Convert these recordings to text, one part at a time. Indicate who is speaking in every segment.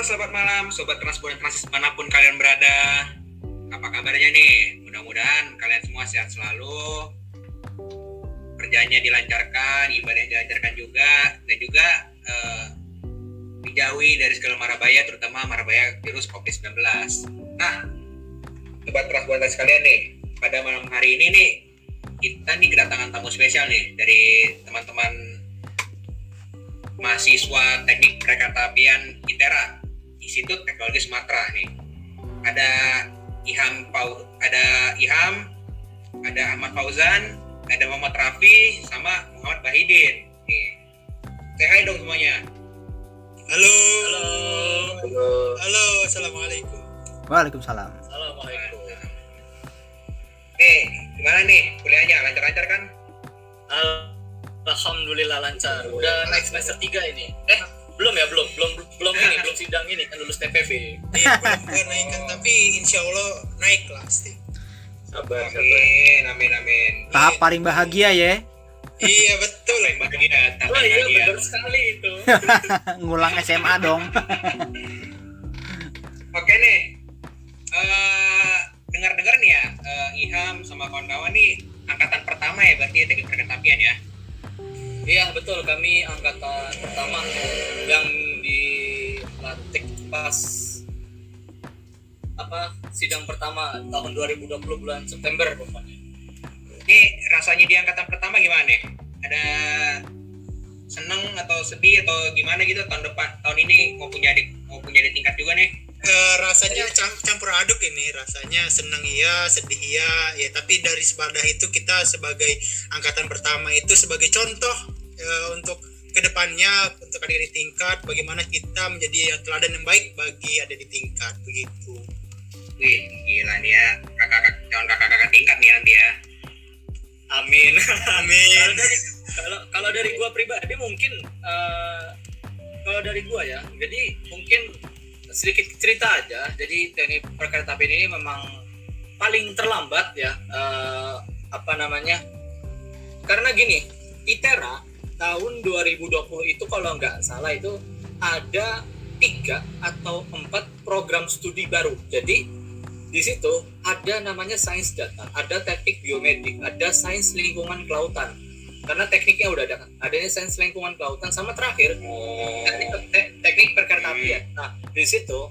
Speaker 1: Selamat malam sobat transport transis mana pun kalian berada. Apa kabarnya nih? Mudah-mudahan kalian semua sehat selalu. Kerjanya dilancarkan, ibadahnya dilancarkan juga dan juga eh, dijauhi dari segala marabaya terutama marabaya virus COVID-19. Nah, sobat transport sekalian nih, pada malam hari ini nih kita nih kedatangan tamu spesial nih dari teman-teman mahasiswa teknik kereta apian ITERA Institut Teknologi Sumatera nih ada Iham Pau ada Iham ada Ahmad Fauzan ada Muhammad Rafi sama Muhammad Bahidin nih say hi dong semuanya
Speaker 2: Halo.
Speaker 3: Halo.
Speaker 1: Halo.
Speaker 2: Halo, assalamualaikum.
Speaker 4: Waalaikumsalam.
Speaker 3: Assalamualaikum.
Speaker 1: nih gimana nih kuliahnya lancar-lancar kan
Speaker 3: Alhamdulillah lancar. Udah naik semester 3 ini. Eh, belum ya, belum. Belum belum ini, belum sidang ini kan lulus TPB.
Speaker 2: Iya, belum kenaikan tapi insya Allah naik lah pasti.
Speaker 3: Sabar,
Speaker 1: amin amin amin
Speaker 4: Tahap paling bahagia ya.
Speaker 2: Iya betul.
Speaker 1: Paling bahagia
Speaker 3: Oh iya, betul sekali itu.
Speaker 4: Ngulang SMA dong.
Speaker 1: Oke nih, eh dengar-dengar nih ya, eh, Iham sama kawan-kawan nih angkatan pertama ya berarti teknik perketapian ya.
Speaker 3: Iya, betul. Kami angkatan pertama yang dilantik pas apa sidang pertama tahun 2020 bulan September pokoknya.
Speaker 1: Ini rasanya di angkatan pertama gimana nih? Ada seneng atau sedih atau gimana gitu tahun depan tahun ini mau punya di mau punya di tingkat juga nih?
Speaker 2: Eh, rasanya cam- campur aduk ini rasanya senang iya sedih iya ya tapi dari sebadah itu kita sebagai angkatan pertama itu sebagai contoh eh, untuk ke depannya untuk ada di tingkat bagaimana kita menjadi yang teladan yang baik bagi ada di tingkat begitu
Speaker 1: Wih gila nih ya kakak calon kakak-kakak tingkat nih nanti ya.
Speaker 3: Amin.
Speaker 2: amin
Speaker 3: kalau dari kalau kalau dari gua pribadi mungkin eh, kalau dari gua ya jadi mungkin sedikit cerita aja. Jadi teknik perkeretaapian ini memang paling terlambat ya eh, apa namanya? Karena gini ITERA tahun 2020 itu kalau nggak salah itu ada tiga atau empat program studi baru. Jadi di situ ada namanya sains data, ada teknik biomedik, ada sains lingkungan kelautan. Karena tekniknya udah ada kan. Adanya sains lingkungan kelautan sama terakhir
Speaker 1: Oh.
Speaker 3: teknik, te- teknik perkeretaapian. Nah, di situ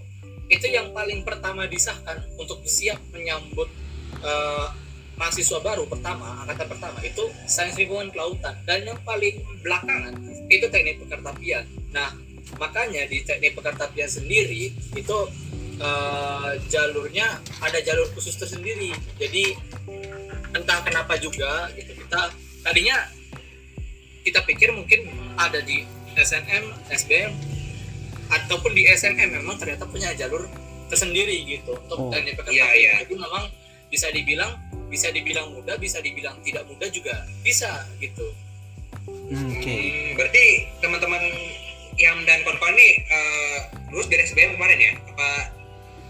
Speaker 3: itu yang paling pertama disahkan untuk siap menyambut eh, mahasiswa baru pertama, angkatan pertama itu sains lingkungan kelautan dan yang paling belakangan itu teknik perkeretaapian. Nah, makanya di teknik perkeretaapian sendiri itu eh, jalurnya ada jalur khusus tersendiri. Jadi entah kenapa juga gitu kita tadinya kita pikir mungkin ada di SNM, SBM ataupun di SNM memang ternyata punya jalur tersendiri gitu untuk
Speaker 4: Oh,
Speaker 1: iya,
Speaker 3: perkeretaapian.
Speaker 1: iya.
Speaker 3: Jadi memang bisa dibilang bisa dibilang mudah, bisa dibilang tidak mudah juga bisa gitu.
Speaker 4: Hmm, Oke.
Speaker 1: Hmm, berarti teman-teman yang dan kawan-kawan nih eh, lulus dari SBM kemarin ya? Apa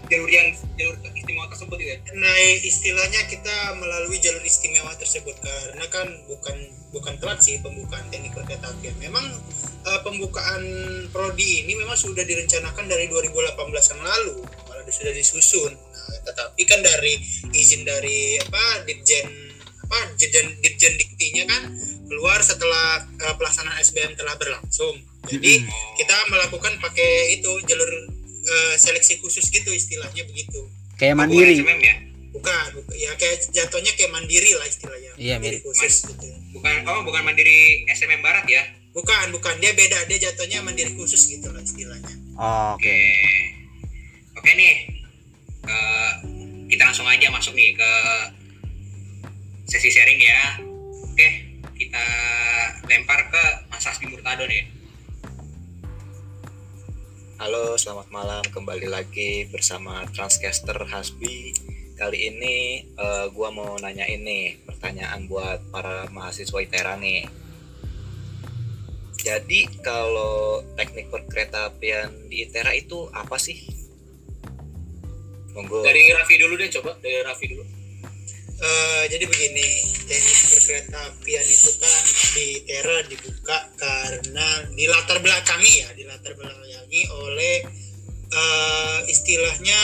Speaker 1: jalur yang jalur istimewa tersebut gitu ya?
Speaker 2: nah istilahnya kita melalui jalur istimewa tersebut karena kan bukan bukan telat sih pembukaan teknik perkeretaapian memang eh, pembukaan prodi ini memang sudah direncanakan dari 2018 yang lalu. Malah sudah disusun. Nah, tetapi kan dari izin dari apa ditjen apa ditjen ditjen diktinya kan keluar setelah eh, pelaksanaan SBM telah berlangsung. Jadi kita melakukan pakai itu jalur eh, seleksi khusus gitu istilahnya begitu
Speaker 4: Kayak
Speaker 1: Oh, bukan
Speaker 4: mandiri.
Speaker 1: SMM ya?
Speaker 2: bukan, bukan ya kayak jatuhnya kayak mandiri lah istilahnya
Speaker 4: Iya,
Speaker 2: mandiri
Speaker 4: mirip.
Speaker 2: khusus gitu
Speaker 1: Bukan oh bukan mandiri SMM Barat ya?
Speaker 2: bukan bukan dia beda dia jatuhnya mandiri khusus gitu lah istilahnya
Speaker 4: Oke.
Speaker 1: Oke. Oke nih. Eh, kita langsung aja masuk nih ke sesi sharing ya. Oke, kita lempar ke Mas Asbi Murtado nih.
Speaker 5: Halo, selamat malam. Kembali lagi bersama Transcaster Hasbi. Kali ini eh, gua mau nanya ini pertanyaan buat para mahasiswa ITERA nih. Jadi kalau teknik perkeretaapian di ITERA itu apa sih? Monggo.
Speaker 3: Dari Raffi dulu deh coba, dari Raffi dulu
Speaker 2: uh, jadi begini teknik berkereta apian itu kan di Tera dibuka karena di latar belakangi ya di latar belakangi oleh uh, istilahnya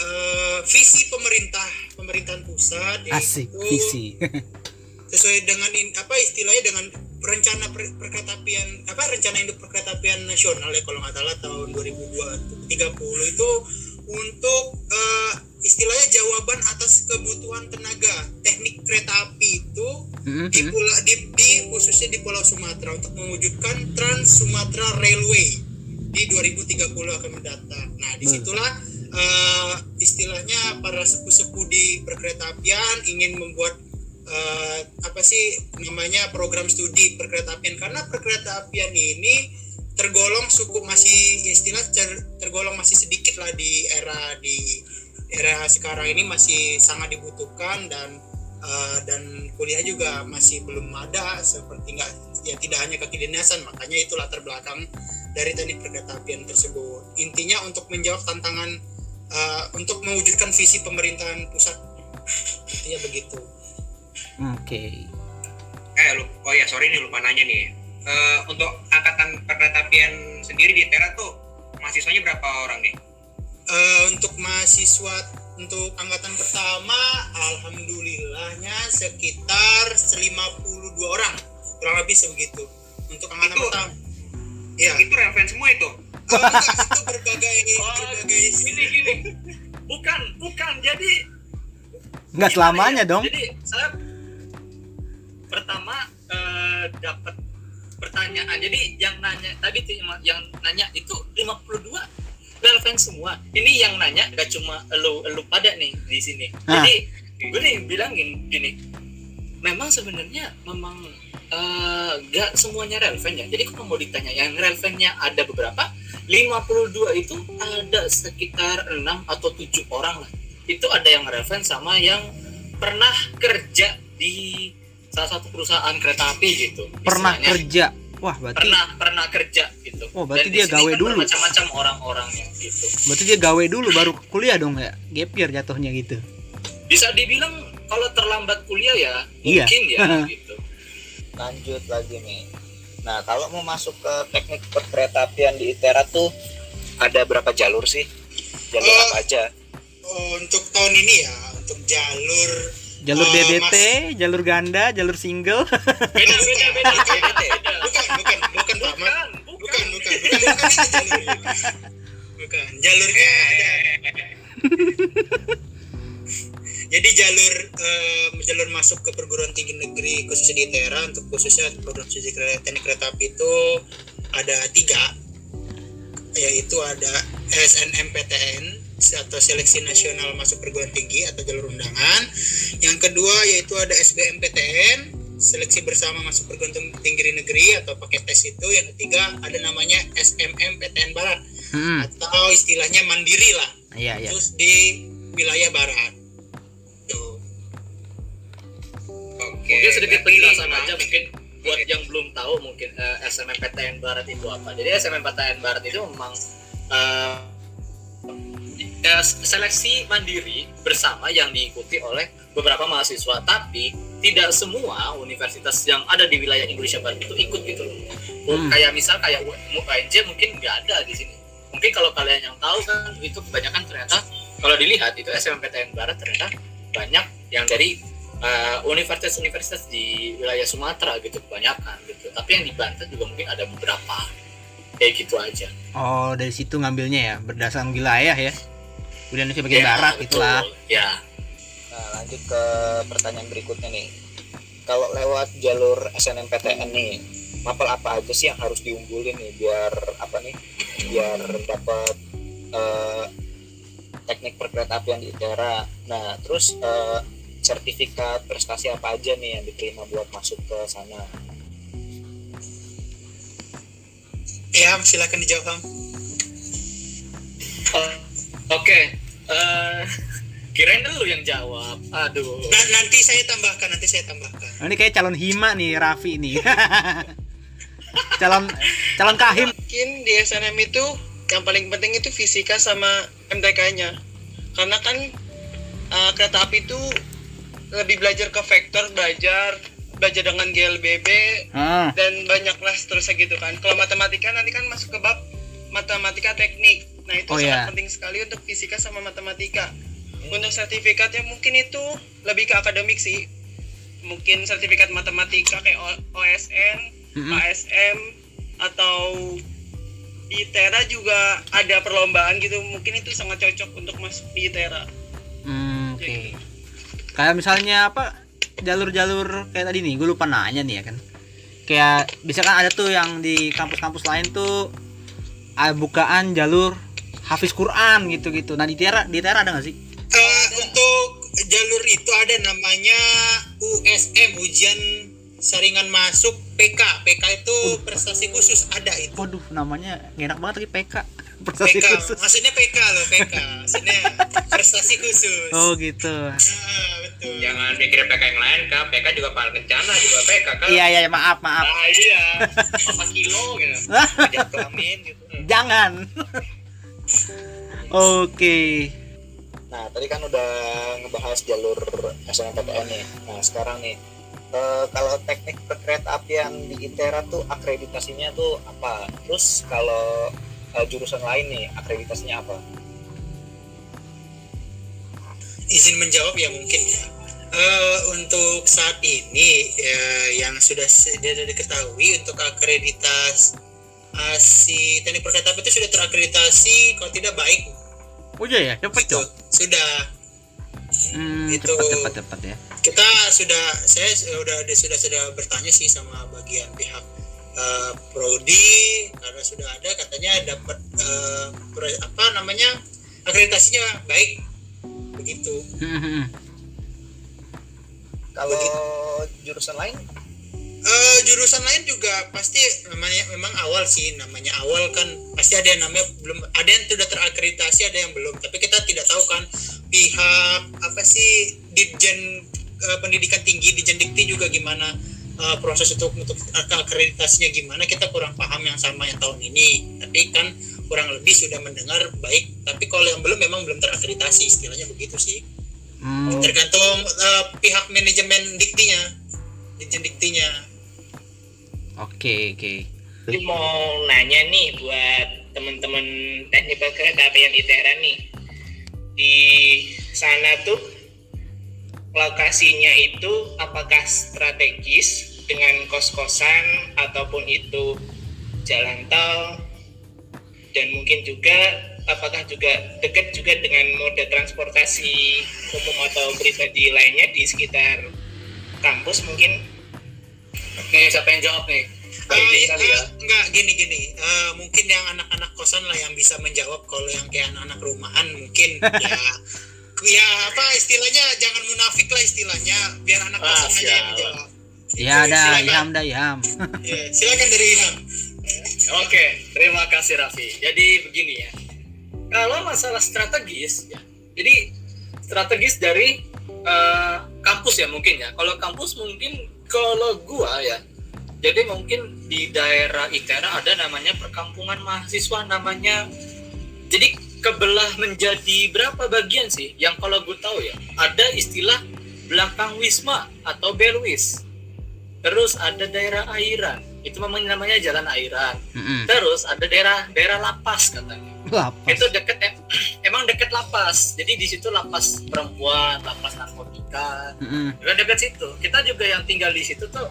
Speaker 2: uh,
Speaker 4: visi pemerintah pemerintahan pusat Asik, yaitu visi.
Speaker 2: sesuai dengan in, apa istilahnya dengan rencana per, perkeretaapian apa rencana induk perkeretaapian nasional ya kalau nggak salah tahun 2030 itu untuk eh, istilahnya jawaban atas kebutuhan tenaga teknik kereta api itu
Speaker 4: Mm,
Speaker 2: di, pula, di, di khususnya di Pulau Sumatera untuk mewujudkan Trans Sumatera Railway di 2030 akan mendatang. Nah, di situlah eh, istilahnya para sepuh-sepuh di perkeretaapian ingin membuat eh, apa sih namanya program studi perkeretaapian. Karena perkeretaapian ini tergolong cukup masih istilah ter- tergolong masih sedikit lah di era di era sekarang ini masih sangat dibutuhkan dan Uh, dan kuliah juga masih belum ada seperti nggak ya tidak hanya kedinasan makanya itu latar belakang dari teknik perkeretapian tersebut intinya untuk menjawab tantangan uh, untuk mewujudkan visi pemerintahan pusat intinya begitu
Speaker 4: Oke.
Speaker 1: Eh, lu, oh ya sorry nih lupa nanya nih. Eh, untuk angkatan perkeretapian sendiri di Tera tuh mahasiswanya berapa orang nih?
Speaker 2: Uh, untuk mahasiswa untuk angkatan pertama alhamdulillahnya sekitar 52 orang kurang lebih sebegitu untuk angkatan
Speaker 1: Itu-
Speaker 2: pertama ya
Speaker 1: Itu relevan semua itu.
Speaker 2: Oh, enggak, itu berbagai
Speaker 3: Oh,
Speaker 2: berbagai
Speaker 3: gini gini bukan bukan jadi
Speaker 4: Nggak selamanya
Speaker 3: ya?
Speaker 4: dong.
Speaker 3: jadi saya pertama eh, dapat pertanyaan. Jadi yang nanya tadi yang- nanya itu 52 relevan semua. Ini yang nanya gak cuma lu lu pada nih di sini.
Speaker 4: Ah.
Speaker 3: jadi gue nih bilangin gini memang sebenarnya memang eh, gak semuanya relevan ya. Jadi kalau mau ditanya yang relevannya ada beberapa 52 itu ada sekitar 6 atau 7 orang lah. Itu ada yang relevan sama yang pernah kerja di salah satu perusahaan kereta api gitu
Speaker 4: Pernah
Speaker 3: istilahnya.
Speaker 4: kerja. Wah, berarti
Speaker 3: pernah pernah kerja gitu
Speaker 4: Oh, berarti
Speaker 3: Dan
Speaker 4: dia gawe
Speaker 3: kan
Speaker 4: dulu.
Speaker 3: macam-macam orang-orangnya gitu
Speaker 4: berarti dia gawe dulu baru kuliah dong ya. Gap year jatuhnya gitu.
Speaker 3: bisa dibilang kalau terlambat kuliah ya
Speaker 4: Iya.
Speaker 3: mungkin ya gitu
Speaker 5: lanjut lagi nih nah kalau mau masuk ke teknik perkeretaapian di ITERA tuh ada berapa jalur sih jalur
Speaker 2: Eh,
Speaker 5: apa aja
Speaker 2: untuk tahun ini ya untuk jalur
Speaker 4: Jalur
Speaker 2: Eh,
Speaker 4: DDT,
Speaker 2: Mas-
Speaker 4: jalur ganda, jalur single.
Speaker 3: beda beda beda beda. Beda
Speaker 2: bukan bukan bukan Pak
Speaker 3: bukan
Speaker 2: bukan.
Speaker 3: Bukan
Speaker 2: bukan. Bukan bukan itu jalurnya bukan. Jalurnya ada. jadi jalur eh, jalur masuk ke perguruan tinggi negeri khususnya di Tera untuk khususnya program studi teknik kereta api itu ada tiga. Yaitu ada SNMPTN atau seleksi nasional masuk perguruan tinggi atau jalur undangan. Yang kedua yaitu ada SBMPTN seleksi bersama masuk perguruan tinggi negeri atau pakai tes itu. Yang ketiga ada namanya SMMPTN Barat
Speaker 4: Hmm.
Speaker 2: atau istilahnya mandiri lah.
Speaker 4: Iya, iya.
Speaker 2: terus di wilayah barat. Tuh.
Speaker 1: Oke.
Speaker 3: mungkin sedikit penjelasan aja mungkin buat yang belum tahu mungkin eh, SMMPTN Barat itu apa. Jadi SMMPTN Barat itu memang eh, eh, seleksi mandiri bersama yang diikuti oleh beberapa mahasiswa. Tapi tidak semua universitas yang ada di wilayah Indonesia Barat itu ikut gitu loh.
Speaker 4: Hmm.
Speaker 3: kayak misal kayak UNJ mungkin nggak ada di sini. Mungkin kalau kalian yang tahu kan itu kebanyakan ternyata kalau dilihat itu SMMPTN Barat ternyata banyak yang dari uh, universitas-universitas di wilayah Sumatera gitu kebanyakan gitu. Tapi yang di Banten juga mungkin ada beberapa. Kayak gitu aja.
Speaker 4: Oh, dari situ ngambilnya ya, berdasarkan wilayah ya. Udah Indonesia bagian
Speaker 3: Ya,
Speaker 4: barat
Speaker 3: betul.
Speaker 4: itulah.
Speaker 3: ya
Speaker 5: Nah, lanjut ke pertanyaan berikutnya nih. Kalau lewat jalur SNMPTN nih, mapel apa aja sih yang harus diunggulin nih biar apa nih? Biar dapat eh, teknik perkeretaapian di ITERA. Nah, terus eh, sertifikat prestasi apa aja nih yang diterima buat masuk ke sana?
Speaker 2: ya silakan dijawab Ham.
Speaker 3: Oh, oke Eh, kirain lu yang jawab. Aduh.
Speaker 2: Nah, nanti saya tambahkan nanti saya tambahkan.
Speaker 4: Oh, ini kayak calon hima nih Raffi nih. calon calon kahim.
Speaker 6: mungkin di SNM itu yang paling penting itu fisika sama MTK-nya karena kan uh, kereta api itu lebih belajar ke vektor belajar belajar dengan GLBB
Speaker 4: Ah,
Speaker 6: dan banyaklah seterusnya gitu kan. Kalau matematika nanti kan masuk ke bab matematika teknik nah itu
Speaker 4: Oh,
Speaker 6: sangat
Speaker 4: iya.
Speaker 6: penting sekali untuk fisika sama matematika untuk sertifikatnya mungkin itu lebih ke akademik sih mungkin sertifikat matematika kayak OSN,
Speaker 4: Mm-mm.
Speaker 6: ASM atau di ITERA juga ada perlombaan gitu mungkin itu sangat cocok untuk masuk di ITERA
Speaker 4: Hmm, oke. Kayak misalnya apa jalur-jalur kayak tadi nih, gue lupa nanya nih ya kan. Kayak bisa kan ada tuh yang di kampus-kampus lain tuh ah, bukaan jalur hafiz Quran gitu-gitu. Nah di Tiara, di Tiara ada nggak sih?
Speaker 2: Eh, untuk jalur itu ada namanya USM ujian saringan masuk PK PK itu prestasi khusus ada itu
Speaker 4: Waduh, namanya enak banget lagi PK. Prestasi
Speaker 2: PK
Speaker 4: khusus.
Speaker 2: maksudnya PK loh PK maksudnya prestasi khusus
Speaker 4: Oh gitu.
Speaker 2: Ah, betul
Speaker 1: Jangan mikir PK yang lain kak, PK juga paling kencana juga PK kan.
Speaker 4: Iya iya maaf maaf.
Speaker 3: Nah, iya. Apa kilo gitu.
Speaker 5: Gitu
Speaker 4: Jangan. Oke.
Speaker 5: Nah, tadi kan udah ngebahas jalur SNMPTN nih. Nah, sekarang nih, eh, kalau teknik perkereta apian di ITERA tuh akreditasinya tuh apa? Terus kalau eh, jurusan lain nih, akreditasinya apa?
Speaker 2: izin menjawab ya mungkin ya Eh, untuk saat ini ya, yang sudah sudah diketahui untuk akreditasi teknik perkereta api itu sudah terakreditasi kalau tidak baik.
Speaker 4: Oh iya ya, cepet
Speaker 2: gitu.
Speaker 4: dong.
Speaker 2: sudah.
Speaker 4: Hmm,
Speaker 2: Itu-
Speaker 4: cepat cepat cepat ya.
Speaker 2: kita sudah saya sudah sudah sudah bertanya sih sama bagian pihak eh, prodi karena sudah ada katanya dapat pro- apa namanya akreditasinya baik. Begitu.
Speaker 4: Hmm, hmm, hmm.
Speaker 5: Kalau jurusan lain,
Speaker 2: Eh, jurusan lain juga pasti namanya memang awal sih namanya awal kan. Pasti ada yang namanya belum ada yang sudah terakreditasi ada yang belum. Tapi kita tidak tahu kan pihak apa sih Ditjen eh, Pendidikan Tinggi Ditjen Dikti juga gimana eh, proses untuk untuk akreditasinya gimana kita kurang paham yang sama yang tahun ini. Tapi kan kurang lebih sudah mendengar baik. Tapi kalau yang belum memang belum terakreditasi istilahnya begitu sih.
Speaker 4: Hmm,
Speaker 2: tergantung eh, pihak manajemen diktinya. Ditjen Diktinya
Speaker 4: Oke oke.
Speaker 7: Jadi mau nanya nih buat teman-teman teknik kereta apian ITERA nih. Di sana tuh lokasinya itu apakah strategis dengan kos-kosan ataupun itu jalan tol dan mungkin juga apakah juga dekat juga dengan moda transportasi umum atau pribadi lainnya di sekitar kampus mungkin
Speaker 3: Nih, siapa yang jawab nih?
Speaker 2: Eh,
Speaker 3: kali ya.
Speaker 2: eh, enggak gini gini Eh, mungkin yang anak-anak kosan lah yang bisa menjawab kalau yang kayak anak-anak rumahan mungkin ya ya apa istilahnya jangan munafik lah istilahnya biar anak
Speaker 3: Ah,
Speaker 2: kosan aja yang menjawab
Speaker 4: Ya ada
Speaker 2: Silakan.
Speaker 4: Ilham dah Ilham.
Speaker 2: Ya, silakan dari Ilham
Speaker 3: Oke, terima kasih Raffi. Jadi begini ya. Kalau masalah strategis, ya, jadi strategis dari eh, kampus ya mungkin ya. Kalau kampus mungkin kalau gua ya, jadi mungkin di daerah ITERA ada namanya perkampungan mahasiswa namanya. Jadi kebelah menjadi berapa bagian sih? Yang kalau gue tahu ya, ada istilah belakang wisma atau belwis. Terus ada daerah airan, itu memang namanya jalan airan.
Speaker 4: Hmm,
Speaker 3: Terus ada daerah daerah lapas katanya.
Speaker 4: Lapas.
Speaker 3: Itu deket em- emang deket lapas. Jadi di situ lapas perempuan, lapas narkotika.
Speaker 4: Hmm,
Speaker 3: Udah deket situ. Kita juga yang tinggal di situ tuh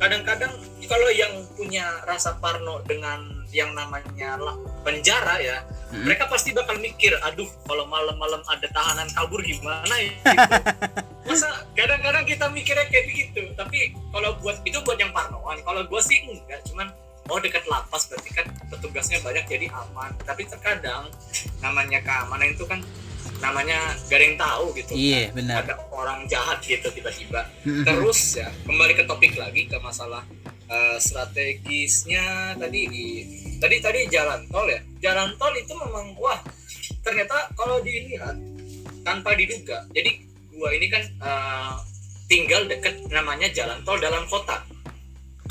Speaker 3: kadang-kadang kalau yang punya rasa parno dengan yang namanya la- penjara ya,
Speaker 4: hmm.
Speaker 3: mereka pasti bakal mikir, aduh kalau malam-malam ada tahanan kabur gimana ya? Masa kadang-kadang kita mikirnya kayak begitu, tapi kalau buat itu buat yang parnoan, kalau gua sih enggak, cuman oh dekat lapas berarti kan petugasnya banyak jadi aman. Tapi terkadang namanya keamanan itu kan namanya gak ada yang tahu gitu.
Speaker 4: Iya benar.
Speaker 3: Ada orang jahat gitu tiba-tiba. Terus ya kembali ke topik lagi ke masalah eh, strategisnya tadi di tadi tadi jalan tol ya. Jalan tol itu memang wah ternyata kalau dilihat tanpa diduga. Jadi gua ini kan eh, tinggal deket namanya jalan tol dalam kota.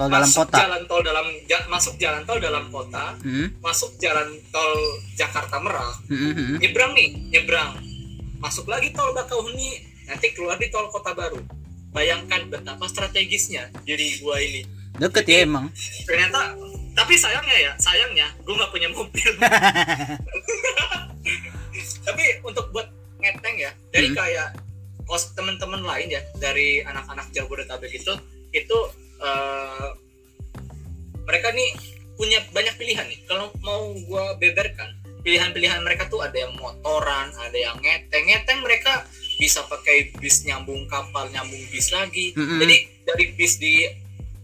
Speaker 4: Tol dalam
Speaker 3: masuk
Speaker 4: kota.
Speaker 3: Jalan tol dalam ja- masuk jalan tol dalam kota,
Speaker 4: Hmm,
Speaker 3: masuk jalan tol Jakarta Merak,
Speaker 4: hmm, hmm, hmm.
Speaker 3: nyebrang nih, nyebrang. Masuk lagi tol Bakauheni, nanti keluar di tol Kota Baru. Bayangkan betapa strategisnya jadi gua ini.
Speaker 4: Deket ya emang.
Speaker 3: Ternyata tapi sayangnya ya, sayangnya gua nggak punya mobil. tapi untuk buat ngeteng ya, dari
Speaker 4: Hmm.
Speaker 3: kayak kos teman-teman lain ya dari anak-anak Jabodetabek itu itu eh, mereka nih punya banyak pilihan nih. Kalau mau gua beberkan pilihan-pilihan mereka tuh ada yang motoran ada yang ngeteng. Ngeteng mereka bisa pakai bis nyambung kapal nyambung bis lagi.
Speaker 4: Mm-mm.
Speaker 3: jadi dari bis di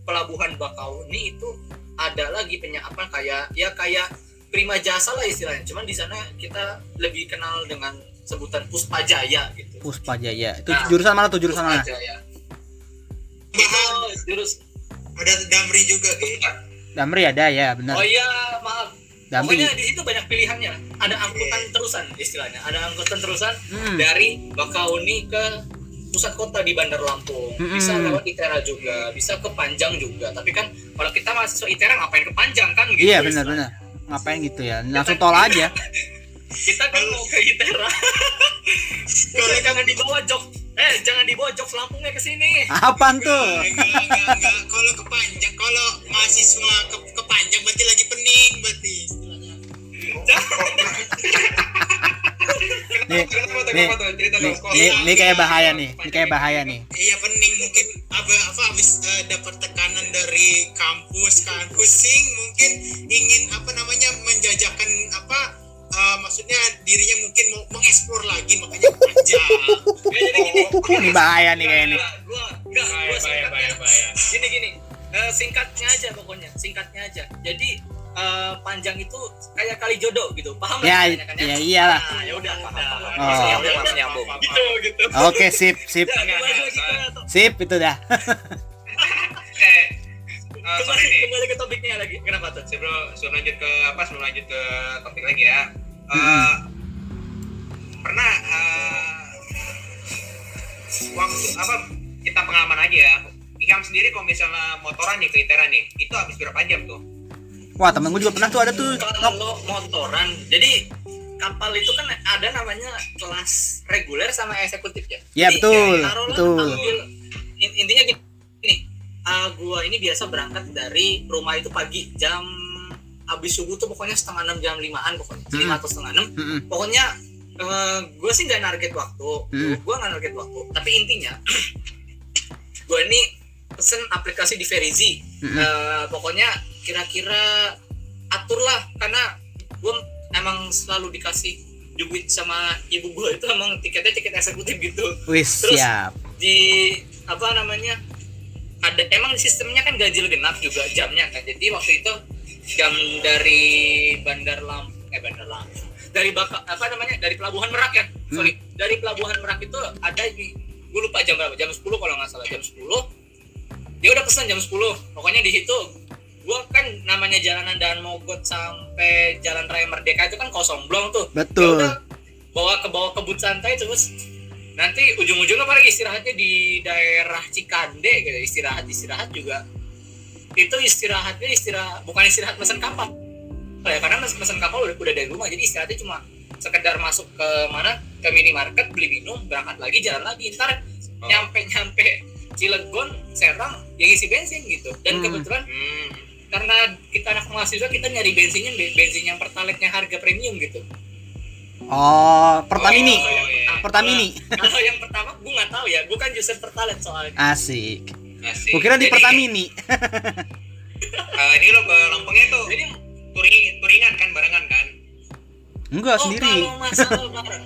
Speaker 3: pelabuhan Bakauni itu ada lagi penya apa kayak ya kayak prima jasa lah istilahnya. Cuman di sana kita lebih kenal dengan sebutan Puspa Jaya gitu.
Speaker 4: Puspa Jaya. Itu
Speaker 3: Nah.
Speaker 4: jurusan mana tuh jurusan
Speaker 3: Puspa
Speaker 4: mana?
Speaker 3: Jaya. Itu jurus.
Speaker 2: Ada Damri juga gitu
Speaker 4: Damri ada ya benar.
Speaker 3: Oh iya maaf.
Speaker 4: Damri.
Speaker 3: Pokoknya di situ banyak pilihannya. Ada angkutan terusan istilahnya. Ada angkutan terusan
Speaker 4: Hmm.
Speaker 3: dari Bakauni ke pusat kota di Bandar Lampung. Bisa
Speaker 4: Mm-mm.
Speaker 3: lewat Itera juga bisa ke Panjang juga. Tapi kan kalau kita mahasiswa Itera ngapain ke Panjang kan gitu
Speaker 4: iya benar
Speaker 3: istilahnya.
Speaker 4: benar ngapain gitu ya? Langsung tol aja
Speaker 3: kita kan mau ke Itera. Udah, jangan dibawa jok eh jangan dibawa jok Lampungnya ke sini.
Speaker 4: Apaan tuh?
Speaker 2: enggak enggak enggak kalau ke panjang kalau mahasiswa ke, ke panjang berarti lagi pening berarti
Speaker 4: nih nih nih, nih, nih kayak bahaya nih ini kayak bahaya nih.
Speaker 2: Iya pening mungkin. Apa apa habis eh, dapat tekanan dari kampus kan pusing mungkin ingin apa namanya menjajakan apa eh, maksudnya dirinya mungkin mau mengeksplor lagi makanya panjang
Speaker 3: Ya, jadi gini
Speaker 4: ini bahaya nih kayak ini
Speaker 3: Enggak, gua enggak,
Speaker 1: Bahaya, bahaya,
Speaker 3: singkatnya.
Speaker 1: bahaya, bahaya.
Speaker 3: Gini gini, eh, singkatnya aja pokoknya, singkatnya aja. Jadi eh, panjang itu kayak kali jodoh gitu, paham nggak
Speaker 4: ya
Speaker 3: kan,
Speaker 4: ya iyalah
Speaker 3: Nah, ya udah, udah.
Speaker 4: Oh.
Speaker 3: Nyambung,
Speaker 5: nyambung.
Speaker 3: Gitu, gitu.
Speaker 4: oke sip sip
Speaker 3: Ya, lagi ke
Speaker 4: sip itu dah
Speaker 1: sorry
Speaker 3: kembali,
Speaker 1: nih.
Speaker 3: kembali ke topiknya lagi. Kenapa tuh?
Speaker 1: sebelum sebelum lanjut ke apa sebelum lanjut ke topik lagi ya Eh, pernah eh, waktu apa kita pengalaman aja ya Ikam sendiri kalau misalnya motoran nih ke Itera nih itu habis berapa jam tuh
Speaker 4: wah temen gue juga pernah tuh ada tuh
Speaker 3: Kalau motoran, jadi kapal itu kan ada namanya kelas reguler sama eksekutif ya.
Speaker 4: Ya,
Speaker 3: Jadi,
Speaker 4: betul,
Speaker 3: taruhlah
Speaker 4: betul.
Speaker 3: ambil- in- intinya gini, ah, gua ini biasa berangkat dari rumah itu pagi jam habis subuh tuh pokoknya setengah enam jam limaan pokoknya
Speaker 4: Hmm.
Speaker 3: lima atau setengah enam
Speaker 4: Mm-mm.
Speaker 3: pokoknya gue sih nggak target waktu
Speaker 4: Hmm.
Speaker 3: gue nggak target waktu tapi intinya gue ini pesen aplikasi di Verizi
Speaker 4: Mm-mm.
Speaker 3: Eh, pokoknya kira-kira aturlah karena gue emang selalu dikasih duit sama ibu gue itu emang tiketnya tiket eksekutif gitu
Speaker 4: wis
Speaker 3: Terus-
Speaker 4: siap
Speaker 3: di apa namanya ada emang sistemnya kan ganjil genap juga jamnya kan. Jadi waktu itu jam dari Bandar Lampung eh Bandar Lampung dari baka apa namanya dari Pelabuhan Merak ya? Sorry dari Pelabuhan Merak itu ada di gue lupa jam berapa jam 10 kalau nggak salah jam 10 dia udah pesan jam 10 pokoknya di situ gue kan namanya jalanan dan Mogot sampai Jalan Raya Merdeka itu kan kosong blong tuh.
Speaker 4: Betul.
Speaker 3: Ya udah, bawa ke bawa kebut santai terus nanti ujung-ujungnya paling istirahatnya di daerah Cikande gitu. Istirahat istirahat juga. Itu istirahatnya istirahat bukan istirahat pesan kapal. Ya karena mes- pesan kapal udah, udah dari rumah. Jadi istirahatnya cuma sekedar masuk ke mana? Ke minimarket beli minum berangkat lagi jalan lagi. Ntar nyampe nyampe Cilegon Serang yang isi bensin gitu. Dan
Speaker 4: Hmm.
Speaker 3: kebetulan
Speaker 1: hmm.
Speaker 3: karena kita anak mahasiswa kita nyari bensinnya bensin yang pertalite-nya harga premium gitu.
Speaker 4: Oh Pertamini.
Speaker 3: Oh, yang
Speaker 4: Pertamini
Speaker 3: kalau yang pertama gue nggak tahu ya. Gue kan user pertalite soalnya.
Speaker 4: Asik.
Speaker 1: Asik.
Speaker 4: gue kira di
Speaker 1: Jadi,
Speaker 4: Pertamini
Speaker 1: eh, ini lo ke Lampungnya tuh
Speaker 3: jadi
Speaker 1: touring touringan kan barengan kan?
Speaker 4: Enggak
Speaker 3: oh,
Speaker 4: sendiri.
Speaker 3: kalau masalah bareng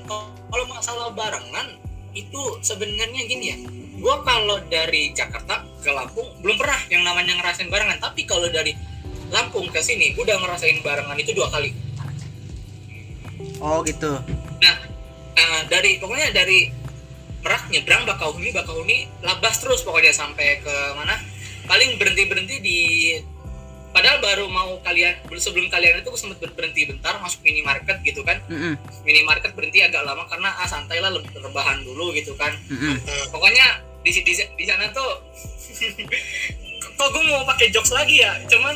Speaker 3: kalau masalah barengan itu sebenarnya gini ya. Gue kalau dari Jakarta ke Lampung belum pernah yang namanya ngerasain barengan. Tapi kalau dari Lampung ke sini gue udah ngerasain barengan itu dua kali.
Speaker 4: Oh gitu.
Speaker 3: Nah eh, dari pokoknya dari Merak nyebrang Bakauheni Bakauheni labas terus pokoknya sampai ke mana paling berhenti berhenti di padahal baru mau kalian sebelum kalian itu sempat berhenti bentar masuk minimarket gitu kan
Speaker 4: Mm-mm.
Speaker 3: minimarket berhenti agak lama karena ah santai lah rebahan dulu gitu kan
Speaker 4: Mm-mm.
Speaker 3: pokoknya di di, di sana tuh kok gue mau pakai jokes lagi ya cuman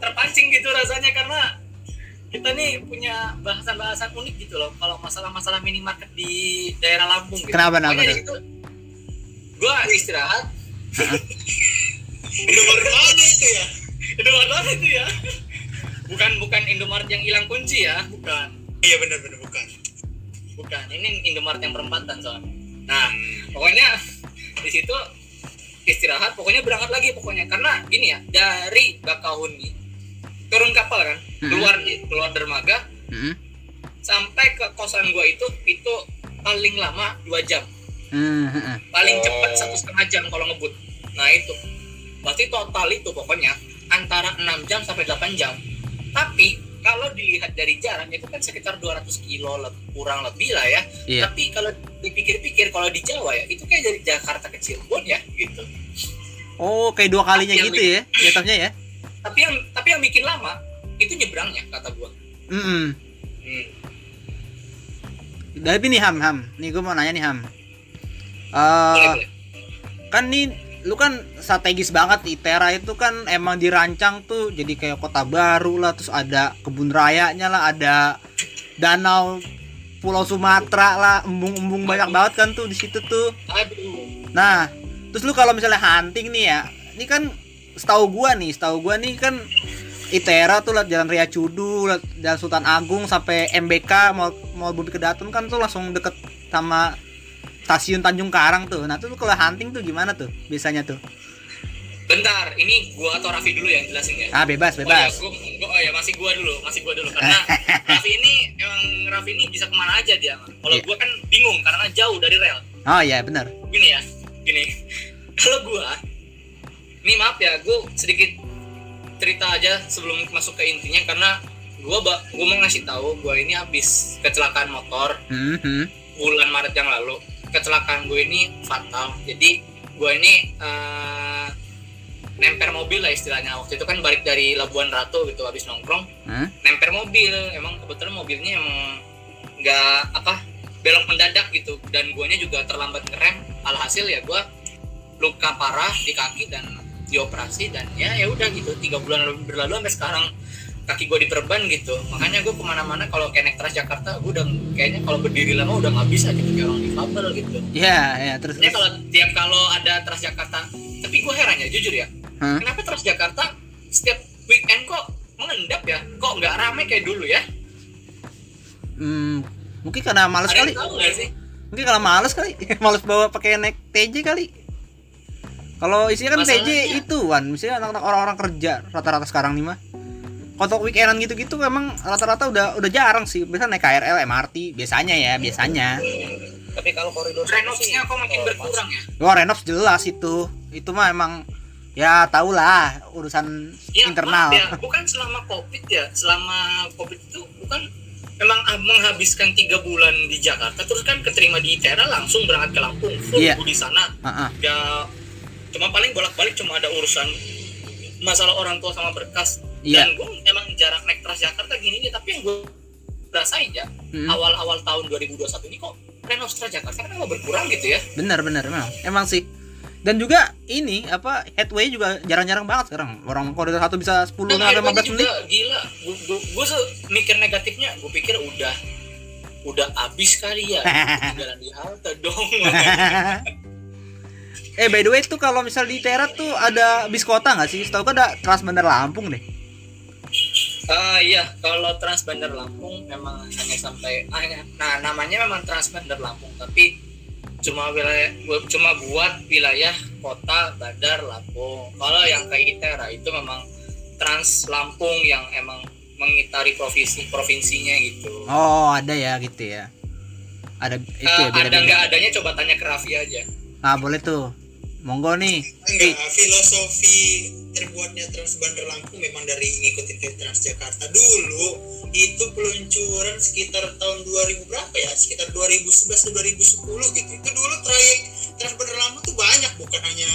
Speaker 3: terpancing gitu rasanya karena kita nih punya bahasan-bahasan unik gitu loh kalau masalah-masalah minimarket di daerah Lampung gitu.
Speaker 4: Kenapa, kenapa
Speaker 3: Pokoknya
Speaker 4: tuh?
Speaker 3: di situ gue istirahat.
Speaker 2: Indomaret mana itu ya?
Speaker 3: Indomaret mana itu ya? Bukan bukan Indomaret yang hilang kunci ya? Bukan.
Speaker 2: Iya benar-benar bukan.
Speaker 3: Bukan ini Indomaret yang perempatan soalnya. Nah pokoknya di situ istirahat pokoknya berangkat lagi pokoknya. Karena gini ya dari Bakahuni turun kapal kan
Speaker 4: Hmm.
Speaker 3: keluar keluar dermaga
Speaker 4: Mm-mm.
Speaker 3: sampai ke kosan gua itu itu paling lama dua jam
Speaker 4: Hmm, hmm,
Speaker 3: paling
Speaker 5: Oh.
Speaker 3: cepat satu setengah jam kalau ngebut nah itu berarti total itu pokoknya antara 6 jam sampai 8 jam tapi kalau dilihat dari jarak itu kan sekitar 200 kilo le- kurang lebih lah ya
Speaker 4: Iya.
Speaker 3: tapi kalau dipikir-pikir kalau di Jawa ya itu kayak dari Jakarta ke Cirebon ya gitu
Speaker 4: Oh, kayak dua kalinya
Speaker 3: Yang
Speaker 4: gitu ya, jatuhnya ya.
Speaker 3: tapi yang tapi yang bikin lama itu nyebrangnya kata gua
Speaker 4: Mm-mm.
Speaker 3: hmm.
Speaker 4: Tapi nih Ham, Ham. Nih gue mau nanya nih Ham.
Speaker 3: boleh
Speaker 4: Eh,
Speaker 3: boleh
Speaker 4: kan nih lu kan strategis banget Itera itu kan emang dirancang tuh jadi kayak kota baru lah terus ada kebun rayanya lah ada danau Pulau Sumatera lah embung-embung banyak banget kan tuh di situ tuh nah terus lu kalau misalnya hunting nih ya ini kan setahu gua nih setahu gua nih kan Itera tuh lah jalan Ria Cudu jalan Sultan Agung sampai MBK mau mau Bumi Kedaton kan tuh langsung deket sama stasiun Tanjung Karang tuh nah tuh kalau hunting tuh gimana tuh biasanya tuh
Speaker 3: bentar ini gua atau Raffi dulu yang jelasin ya
Speaker 4: ah bebas
Speaker 3: Oh ya,
Speaker 4: bebas
Speaker 3: gua, gua- oh ya masih gua dulu, masih gua dulu karena Raffi ini emang Raffi ini bisa ke mana aja dia. Kalau
Speaker 4: Iya.
Speaker 3: gua kan bingung karena jauh dari rel.
Speaker 4: oh iya benar
Speaker 3: Gini ya, gini. Kalau gua, ini maaf ya, gua sedikit cerita aja sebelum masuk ke intinya karena gua ba- gua mau ngasih tahu gua ini habis kecelakaan motor
Speaker 4: Hmm, hmm.
Speaker 3: bulan Maret yang lalu. Kecelakaan gue ini fatal. Jadi gue ini eh, nemper mobil lah istilahnya. Waktu itu kan balik dari Labuan Ratu gitu habis nongkrong
Speaker 4: Hah?
Speaker 3: nemper mobil emang kebetulan mobilnya emang nggak apa belok mendadak gitu dan guanya juga terlambat ngerem alhasil ya gua luka parah di kaki dan dioperasi dan ya ya udah gitu. Tiga bulan lebih berlalu sampai sekarang kaki gue diperban gitu. Makanya gue ke mana-mana kalau kayak naik Transjakarta gue udah kayaknya kalau berdiri lama udah nggak bisa gitu kayak orang difabel gitu.
Speaker 4: Ya ya terus
Speaker 3: Sebenarnya kalau tiap kalau ada Transjakarta tapi gue heran ya jujur ya.
Speaker 4: Hah?
Speaker 3: kenapa Transjakarta setiap weekend kok mengendap ya? Kok nggak rame kayak dulu ya?
Speaker 4: Hmm, mungkin karena males
Speaker 3: ada
Speaker 4: kali. mungkin karena males kali. Males bawa pakai naik TJ kali kalau isinya kan TJ
Speaker 3: Masalahnya-
Speaker 4: itu Wan misalnya anak-anak orang-orang kerja rata-rata sekarang nih mah. Kalau untuk weekendan gitu-gitu emang rata-rata udah udah jarang sih. Biasanya naik KRL MRT biasanya ya biasanya.
Speaker 5: Tapi kalau koridor
Speaker 3: renovasinya kok makin berkurang ya?
Speaker 4: Wah renov jelas itu. Itu mah emang ya tau lah urusan
Speaker 3: ya
Speaker 4: internal.
Speaker 3: maaf ya bukan selama covid ya. Selama covid itu bukan memang ah- menghabiskan tiga bulan di Jakarta terus kan keterima di ITERA langsung berangkat ke Lampung full
Speaker 4: Iya.
Speaker 3: di sana.
Speaker 4: Heeh.
Speaker 3: ya cuma paling bolak-balik cuma ada urusan masalah orang tua sama berkas.
Speaker 4: Iya.
Speaker 3: dan gue emang jarang naik Transjakarta gini nih tapi yang gue rasain ya
Speaker 4: Mm.
Speaker 3: awal-awal tahun 2021 ini kok renov Transjakarta kenapa berkurang gitu ya.
Speaker 4: Benar benar memang emang sih. Dan juga ini apa headway juga jarang-jarang banget sekarang. Orang koridor satu bisa 10
Speaker 3: dan
Speaker 4: sampai
Speaker 3: airway
Speaker 4: 15
Speaker 3: juga
Speaker 4: menit
Speaker 3: gila. Gue mikir negatifnya gue pikir udah udah habis kali ya. Jalan di halte dong
Speaker 4: eh by the way tuh kalau misal di Terat tuh ada bis kota nggak sih? Setahu kan ada Trans Bandar Lampung deh.
Speaker 3: Ah iya, kalau Trans Bandar Lampung memang hanya sampai ah, ya. nah namanya memang Trans Bandar Lampung, tapi cuma wilayah cuma buat wilayah kota Bandar Lampung. Kalau yang kayak Itera itu memang Trans Lampung yang emang mengitari provinsi provinsinya gitu.
Speaker 4: Oh ada ya gitu ya. Ada itu
Speaker 3: Eh,
Speaker 4: ya
Speaker 3: ada
Speaker 4: beda-beda.
Speaker 3: nggak adanya coba tanya ke Raffi aja.
Speaker 4: Ah boleh tuh. Monggo nih.
Speaker 2: enggak filosofi terbuatnya Trans Bandar Lampung memang dari ngikutin ke Transjakarta dulu itu peluncuran sekitar tahun 2000 berapa ya sekitar 2011 atau 2010 gitu itu dulu trayek Trans Bandar Lampung tuh banyak bukan hanya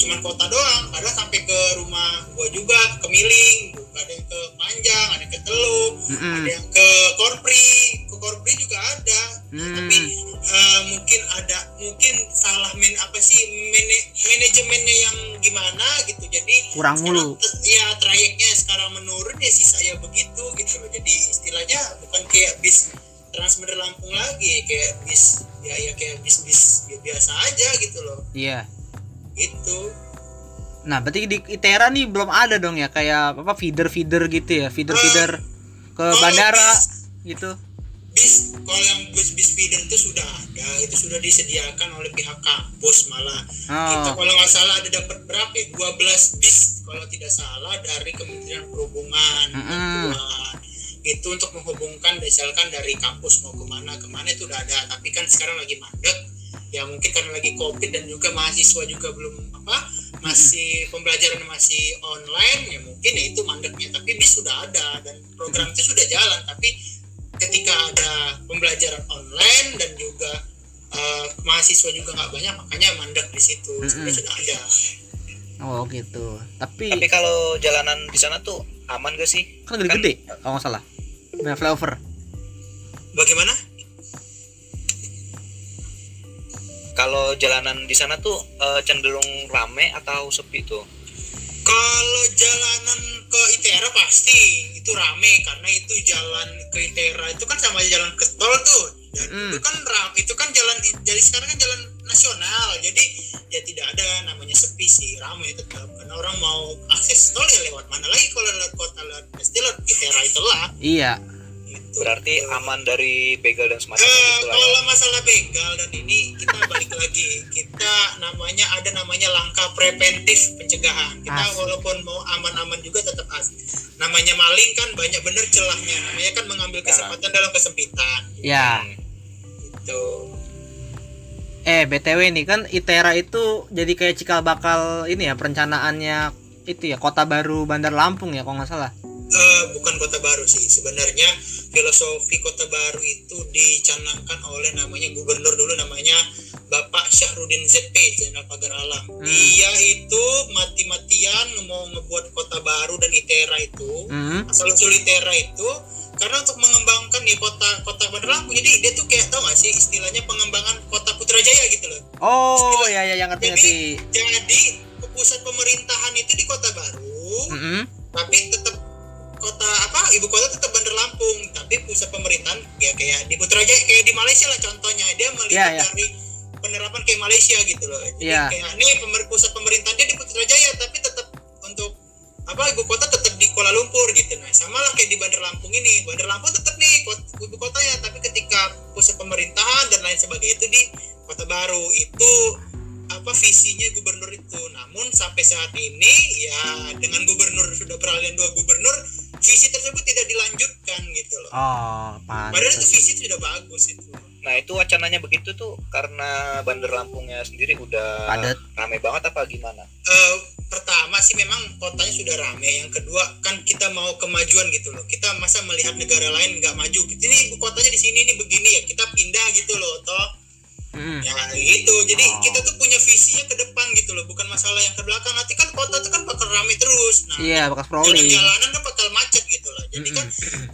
Speaker 2: cuman kota doang ada sampai ke rumah gua juga ke Miling ada yang ke Panjang ada yang ke Teluk
Speaker 4: Mm-mm.
Speaker 2: ada yang ke Korpri ke Korpri juga ada
Speaker 4: Hmm.
Speaker 2: tapi eh, mungkin ada mungkin salah men apa sih mane- manajemennya yang gimana gitu jadi
Speaker 4: Kurang mulu.
Speaker 2: ya trayeknya sekarang menurun ya sih saya begitu gitu loh jadi istilahnya bukan kayak bis Trans Bandar Lampung lagi kayak bis ya ya kayak bis bis ya biasa aja gitu loh
Speaker 4: Iya.
Speaker 2: itu
Speaker 4: Nah berarti di Itera nih belum ada dong ya kayak apa feeder feeder gitu ya feeder feeder ke
Speaker 2: Kalau
Speaker 4: bandara
Speaker 2: bis-
Speaker 4: gitu.
Speaker 2: Bis kalau yang bus bis feeder itu sudah ada itu sudah disediakan oleh pihak kampus malah. Kita
Speaker 4: Oh,
Speaker 2: kalau nggak salah ada dapat berapa ya? 12 bis kalau tidak salah dari Kementerian Perhubungan.
Speaker 4: Mm-mm.
Speaker 2: bantuan. itu untuk menghubungkan misalkan dari kampus mau ke mana ke mana itu udah ada. Tapi kan sekarang lagi mandek. Ya mungkin karena lagi covid dan juga mahasiswa juga belum apa masih pembelajaran masih online ya mungkin ya itu mandeknya. Tapi bis sudah ada dan program itu sudah jalan. Tapi ketika ada pembelajaran online dan juga eh, mahasiswa juga nggak banyak makanya mandek di situ sebenarnya sudah ada
Speaker 4: oh gitu. Tapi,
Speaker 5: Tapi kalau jalanan di sana tuh aman gak sih?
Speaker 4: kan gede-gede kalau nggak salah. Banyak flyover.
Speaker 2: bagaimana
Speaker 5: Kalau jalanan di sana tuh eh, cenderung rame atau sepi tuh?
Speaker 2: Kalau jalanan ke ITERA pasti itu rame karena itu jalan ke ITERA itu kan sama aja jalan ke tol tuh. Dan
Speaker 4: Mm.
Speaker 2: itu kan ram, itu kan jalan jadi sekarang kan jalan nasional. Jadi ya tidak ada namanya sepi sih, rame tetap. Karena orang mau akses tol ya lewat mana lagi kalau lewat kota lewat pasti lewat ITERA itulah.
Speaker 4: Iya.
Speaker 2: Gitu.
Speaker 5: Berarti aman dari begal dan semacamnya
Speaker 2: Eh,
Speaker 5: gitu lah ya.
Speaker 2: kalau masalah begal dan ini kita balik lagi kita namanya ada namanya langkah preventif pencegahan. Kita
Speaker 4: Asik.
Speaker 2: walaupun mau aman-aman juga tetap as namanya maling kan banyak bener celahnya. Namanya kan mengambil kesempatan dalam kesempitan.
Speaker 4: Ya.
Speaker 2: gitu.
Speaker 4: Eh, BTW nih kan ITERA itu jadi kayak cikal bakal ini ya perencanaannya itu ya Kota Baru Bandar Lampung ya kalau nggak salah.
Speaker 2: Eh, bukan kota baru sih. Sebenarnya filosofi kota baru itu dicanangkan oleh namanya gubernur dulu namanya Bapak Syahrudin ZP Jenderal Pagar Alam dia itu mati-matian mau ngebuat kota baru dan ITERA itu
Speaker 4: Hmm.
Speaker 2: asal usul ITERA itu karena untuk mengembangkan ya kota kota Bandar Lampung jadi dia tuh kayak tau gak sih istilahnya pengembangan kota Putrajaya gitu loh
Speaker 4: Oh, ya ya yang ngerti ngerti.
Speaker 2: jadi pusat pemerintahan itu di kota baru
Speaker 4: Mm-mm.
Speaker 2: tapi tetap kota apa ibu kota tetap Bandar Lampung tapi pusat pemerintahan ya kayak di Putrajaya kayak di Malaysia lah contohnya dia melihat
Speaker 4: Iya, iya.
Speaker 2: dari penerapan kayak Malaysia gitu loh. Jadi
Speaker 4: Iya.
Speaker 2: kayak ini pemer, pusat pemerintahan dia di Putrajaya tapi tetap untuk apa ibu kota tetap di Kuala Lumpur gitu. Nah sama lah kayak di Bandar Lampung ini. Bandar Lampung tetap nih kot- ibu kotanya tapi ketika pusat pemerintahan dan lain sebagainya itu di kota baru itu apa visinya gubernur itu. Namun sampai saat ini ya dengan gubernur sudah peralihan dua gubernur visi tersebut tidak dilanjutkan gitu loh.
Speaker 4: Oh,
Speaker 2: padahal itu visi itu sudah bagus itu
Speaker 5: Nah itu wacananya begitu tuh karena Bandar Lampungnya sendiri udah
Speaker 4: Padat.
Speaker 5: rame banget apa gimana?
Speaker 2: Eh, pertama sih memang kotanya sudah rame yang kedua kan kita mau kemajuan gitu loh kita masa melihat negara lain nggak maju ini ibu kotanya di sini nih begini ya kita pindah gitu loh toh
Speaker 4: Mm.
Speaker 2: ya gitu jadi
Speaker 4: Oh.
Speaker 2: kita tuh punya visinya ke depan gitu loh bukan masalah yang ke belakang nanti kan kota tuh kan bakal rame terus nah
Speaker 4: Iya, bekas rolling.
Speaker 2: jalan-jalanan kan bakal macet gitu loh jadi kan bagaimana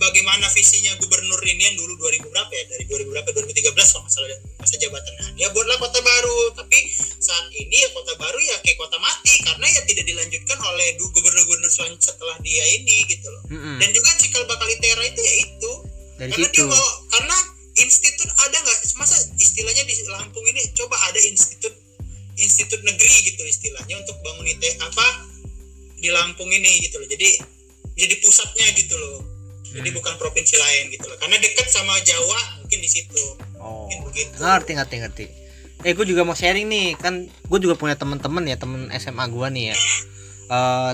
Speaker 2: visinya gubernur ini yang dulu 2000 berapa ya? Dari 2000 berapa? 2013 kalau nggak salah masa jabatannya dia buatlah kota baru. Tapi saat ini ya kota baru ya kayak kota mati karena ya tidak dilanjutkan oleh gubernur-gubernur setelah dia ini gitu loh.
Speaker 4: Mm-mm.
Speaker 2: dan juga cikal bakal ITERA itu ya itu.
Speaker 4: Dari
Speaker 2: karena
Speaker 4: situ.
Speaker 2: dia mau karena institut ada nggak? Masa istilahnya di Lampung ini coba ada institut institut negeri gitu istilahnya untuk bangun IT apa di Lampung ini gitu loh. Jadi jadi pusatnya gitu loh jadi bukan provinsi lain gitu loh karena dekat sama Jawa mungkin di situ
Speaker 4: Oh.
Speaker 2: mungkin begitu
Speaker 4: Ngerti ngerti ngerti. Eh, gue juga mau sharing nih, kan gue juga punya temen-temen ya, temen SMA gua nih ya. Eh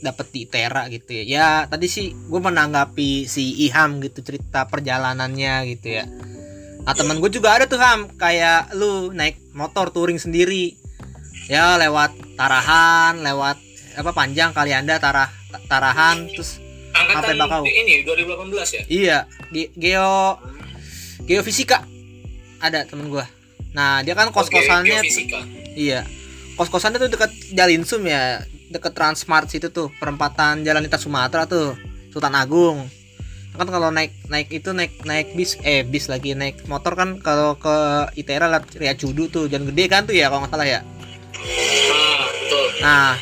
Speaker 4: dapat di ITERA gitu ya. Ya, tadi sih gue menanggapi si Iham gitu cerita perjalanannya gitu ya. Nah, temen gue juga ada tuh Ham, kayak lu naik motor touring sendiri. Ya, lewat Tarahan, lewat apa panjang kali Anda Tarah Tarahan terus
Speaker 3: Angkatan
Speaker 4: bakau.
Speaker 3: ini 2018 ya?
Speaker 4: Iya, ge- geo geofisika ada temen gua. Nah, dia kan kos-kosannya
Speaker 3: Oke, geofisika.
Speaker 4: iya. Kos-kosannya tuh dekat Jalinsum ya, deket Transmart situ tuh, perempatan Jalan Lintas Sumatera tuh, Sultan Agung. Kan kalau naik naik itu naik naik bis eh bis lagi naik motor kan kalau ke ITERA lewat Ria Cudu tuh, jalan gede kan tuh ya kalau nggak salah ya.
Speaker 3: Ah.
Speaker 4: Nah,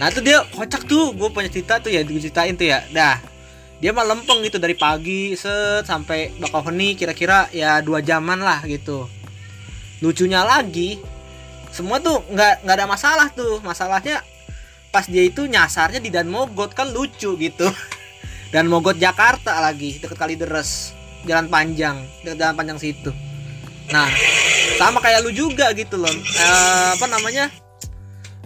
Speaker 4: nah itu dia kocak tuh, gue punya cerita tuh ya, diceritain tuh ya. Dah, dia mah lempeng gitu dari pagi set sampai Bakauheni kira-kira ya dua jaman lah gitu. Lucunya lagi, semua tuh nggak nggak ada masalah tuh. Masalahnya pas dia itu nyasarnya di Dan Mogot kan lucu gitu. Dan Mogot Jakarta lagi deket Kalideres. jalan panjang dekat jalan panjang situ nah sama kayak lu juga gitu loh Eh, apa namanya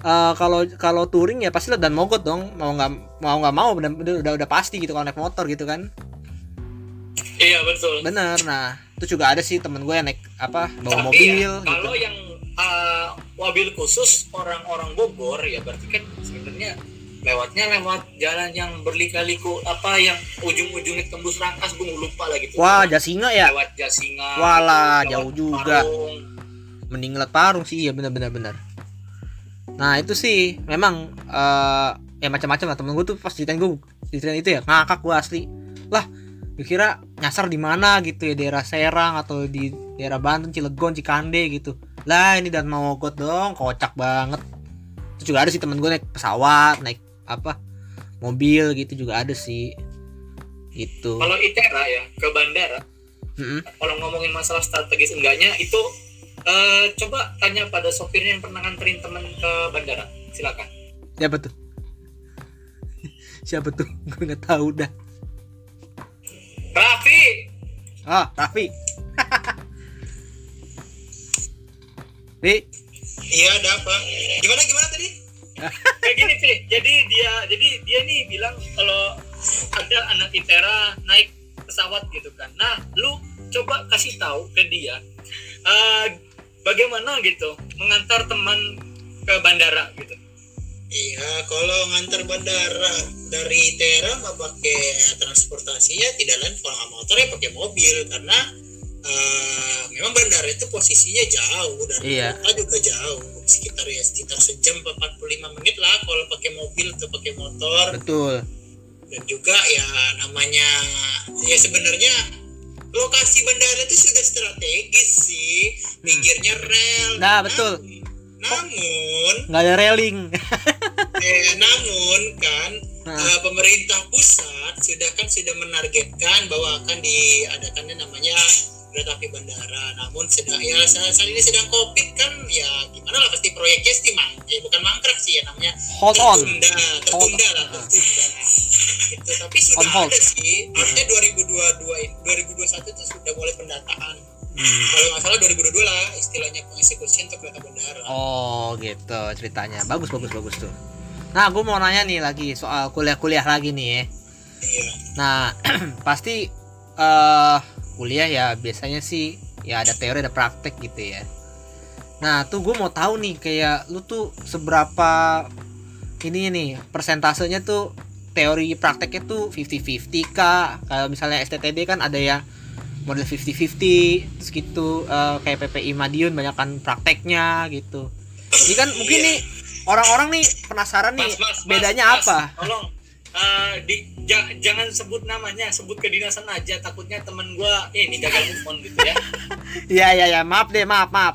Speaker 4: Eh, kalau kalau touring ya pasti dan mogot dong. Mau nggak mau nggak mau udah, udah udah pasti gitu kalau naik motor gitu kan.
Speaker 3: Iya betul.
Speaker 4: Bener. Nah itu juga ada sih temen gue yang naik apa bawa
Speaker 3: Tapi
Speaker 4: mobil
Speaker 3: ya,
Speaker 4: gitu.
Speaker 3: kalau yang uh, mobil khusus orang-orang Bogor ya berarti kan sebenarnya lewatnya lewat jalan yang berlika-liku apa yang ujung-ujungnya tembus rangkas gue lupa lagi tuh.
Speaker 4: Wah jasinga ya?
Speaker 3: Lewat Jasinga
Speaker 4: Walah,
Speaker 3: lewat
Speaker 4: jauh juga.
Speaker 3: Parung.
Speaker 4: mending ngeliat parung sih iya bener bener nah itu sih memang eh ya macam-macam lah. Temen gue tuh pas ceritain gue ceritain itu ya ngakak gue asli. Lah gue kira nyasar di mana gitu ya daerah Serang atau di daerah Banten Cilegon Cikande gitu. Lah ini dan mau dong kocak banget. Itu juga ada sih temen gue naik pesawat naik apa mobil gitu juga ada sih. Gitu.
Speaker 3: Kalau Itera ya ke bandara
Speaker 4: Mm-mm.
Speaker 3: kalau ngomongin masalah strategis enggaknya itu eh, coba tanya pada sopirnya yang pernah nganterin temen ke bandara. Silakan.
Speaker 4: Siapa tuh? Siapa tuh? Gue nggak tahu dah.
Speaker 3: Raffi!
Speaker 4: Ah Raffi. Ri?
Speaker 2: Iya, ada apa? Gimana gimana tadi?
Speaker 3: kayak gini sih jadi dia jadi dia nih bilang kalau ada anak Itera naik pesawat gitu kan. Nah lu coba kasih tahu ke dia eh, bagaimana gitu mengantar teman ke bandara gitu?
Speaker 2: Iya, kalau ngantar bandara dari Tera mah pakai transportasinya tidak lain kalau motor ya pakai mobil. Karena eh, memang bandara itu posisinya jauh dari
Speaker 4: Iya.
Speaker 2: kota juga jauh. Sekitar ya sekitar sejam 45 menit lah kalau pakai mobil atau pakai motor.
Speaker 4: Betul.
Speaker 2: Dan juga ya namanya ya sebenarnya lokasi bandara itu sudah strategis sih pinggirnya rel
Speaker 4: Nah, betul.
Speaker 2: Namun- namun
Speaker 4: nggak ada railing
Speaker 2: eh, namun kan
Speaker 4: Nah.
Speaker 2: eh, pemerintah pusat sudah kan sudah menargetkan bahwa akan diadakannya namanya kereta api bandara. Namun sedang ya saat, ini sedang covid kan ya gimana lah pasti proyeknya sih mang, eh, bukan mangkrak sih ya namanya
Speaker 4: hold on
Speaker 2: tertunda, tertunda lah
Speaker 4: Ah.
Speaker 2: tertunda. Gitu. Tapi sudah
Speaker 4: On hold.
Speaker 2: ada sih. Artinya 2022 ini- 2021 itu sudah mulai pendataan.
Speaker 4: Hmm.
Speaker 2: Kalau nggak salah 2022 lah istilahnya pengeksekusian untuk kereta bandara.
Speaker 4: oh gitu ceritanya bagus bagus bagus tuh nah gue mau nanya nih lagi soal kuliah-kuliah lagi nih ya
Speaker 2: Iya.
Speaker 4: nah pasti eh kuliah ya biasanya sih ya ada teori ada praktek gitu ya. Nah tuh gue mau tahu nih kayak lu tuh seberapa ini nih persentasenya tuh teori prakteknya tuh 50-50 kah? Kalau misalnya STTD kan ada ya model 50-50 terus gitu eh, kayak PPI Madiun banyak kan prakteknya gitu. Ini kan mungkin nih orang-orang nih penasaran nih
Speaker 3: Mas, mas, mas,
Speaker 4: bedanya
Speaker 3: mas,
Speaker 4: apa?
Speaker 3: Tolong eh, di ja- jangan sebut namanya sebut kedinasan aja takutnya temen gua eh, ini gagal move on gitu ya
Speaker 4: Iya iya ya maaf deh maaf maaf.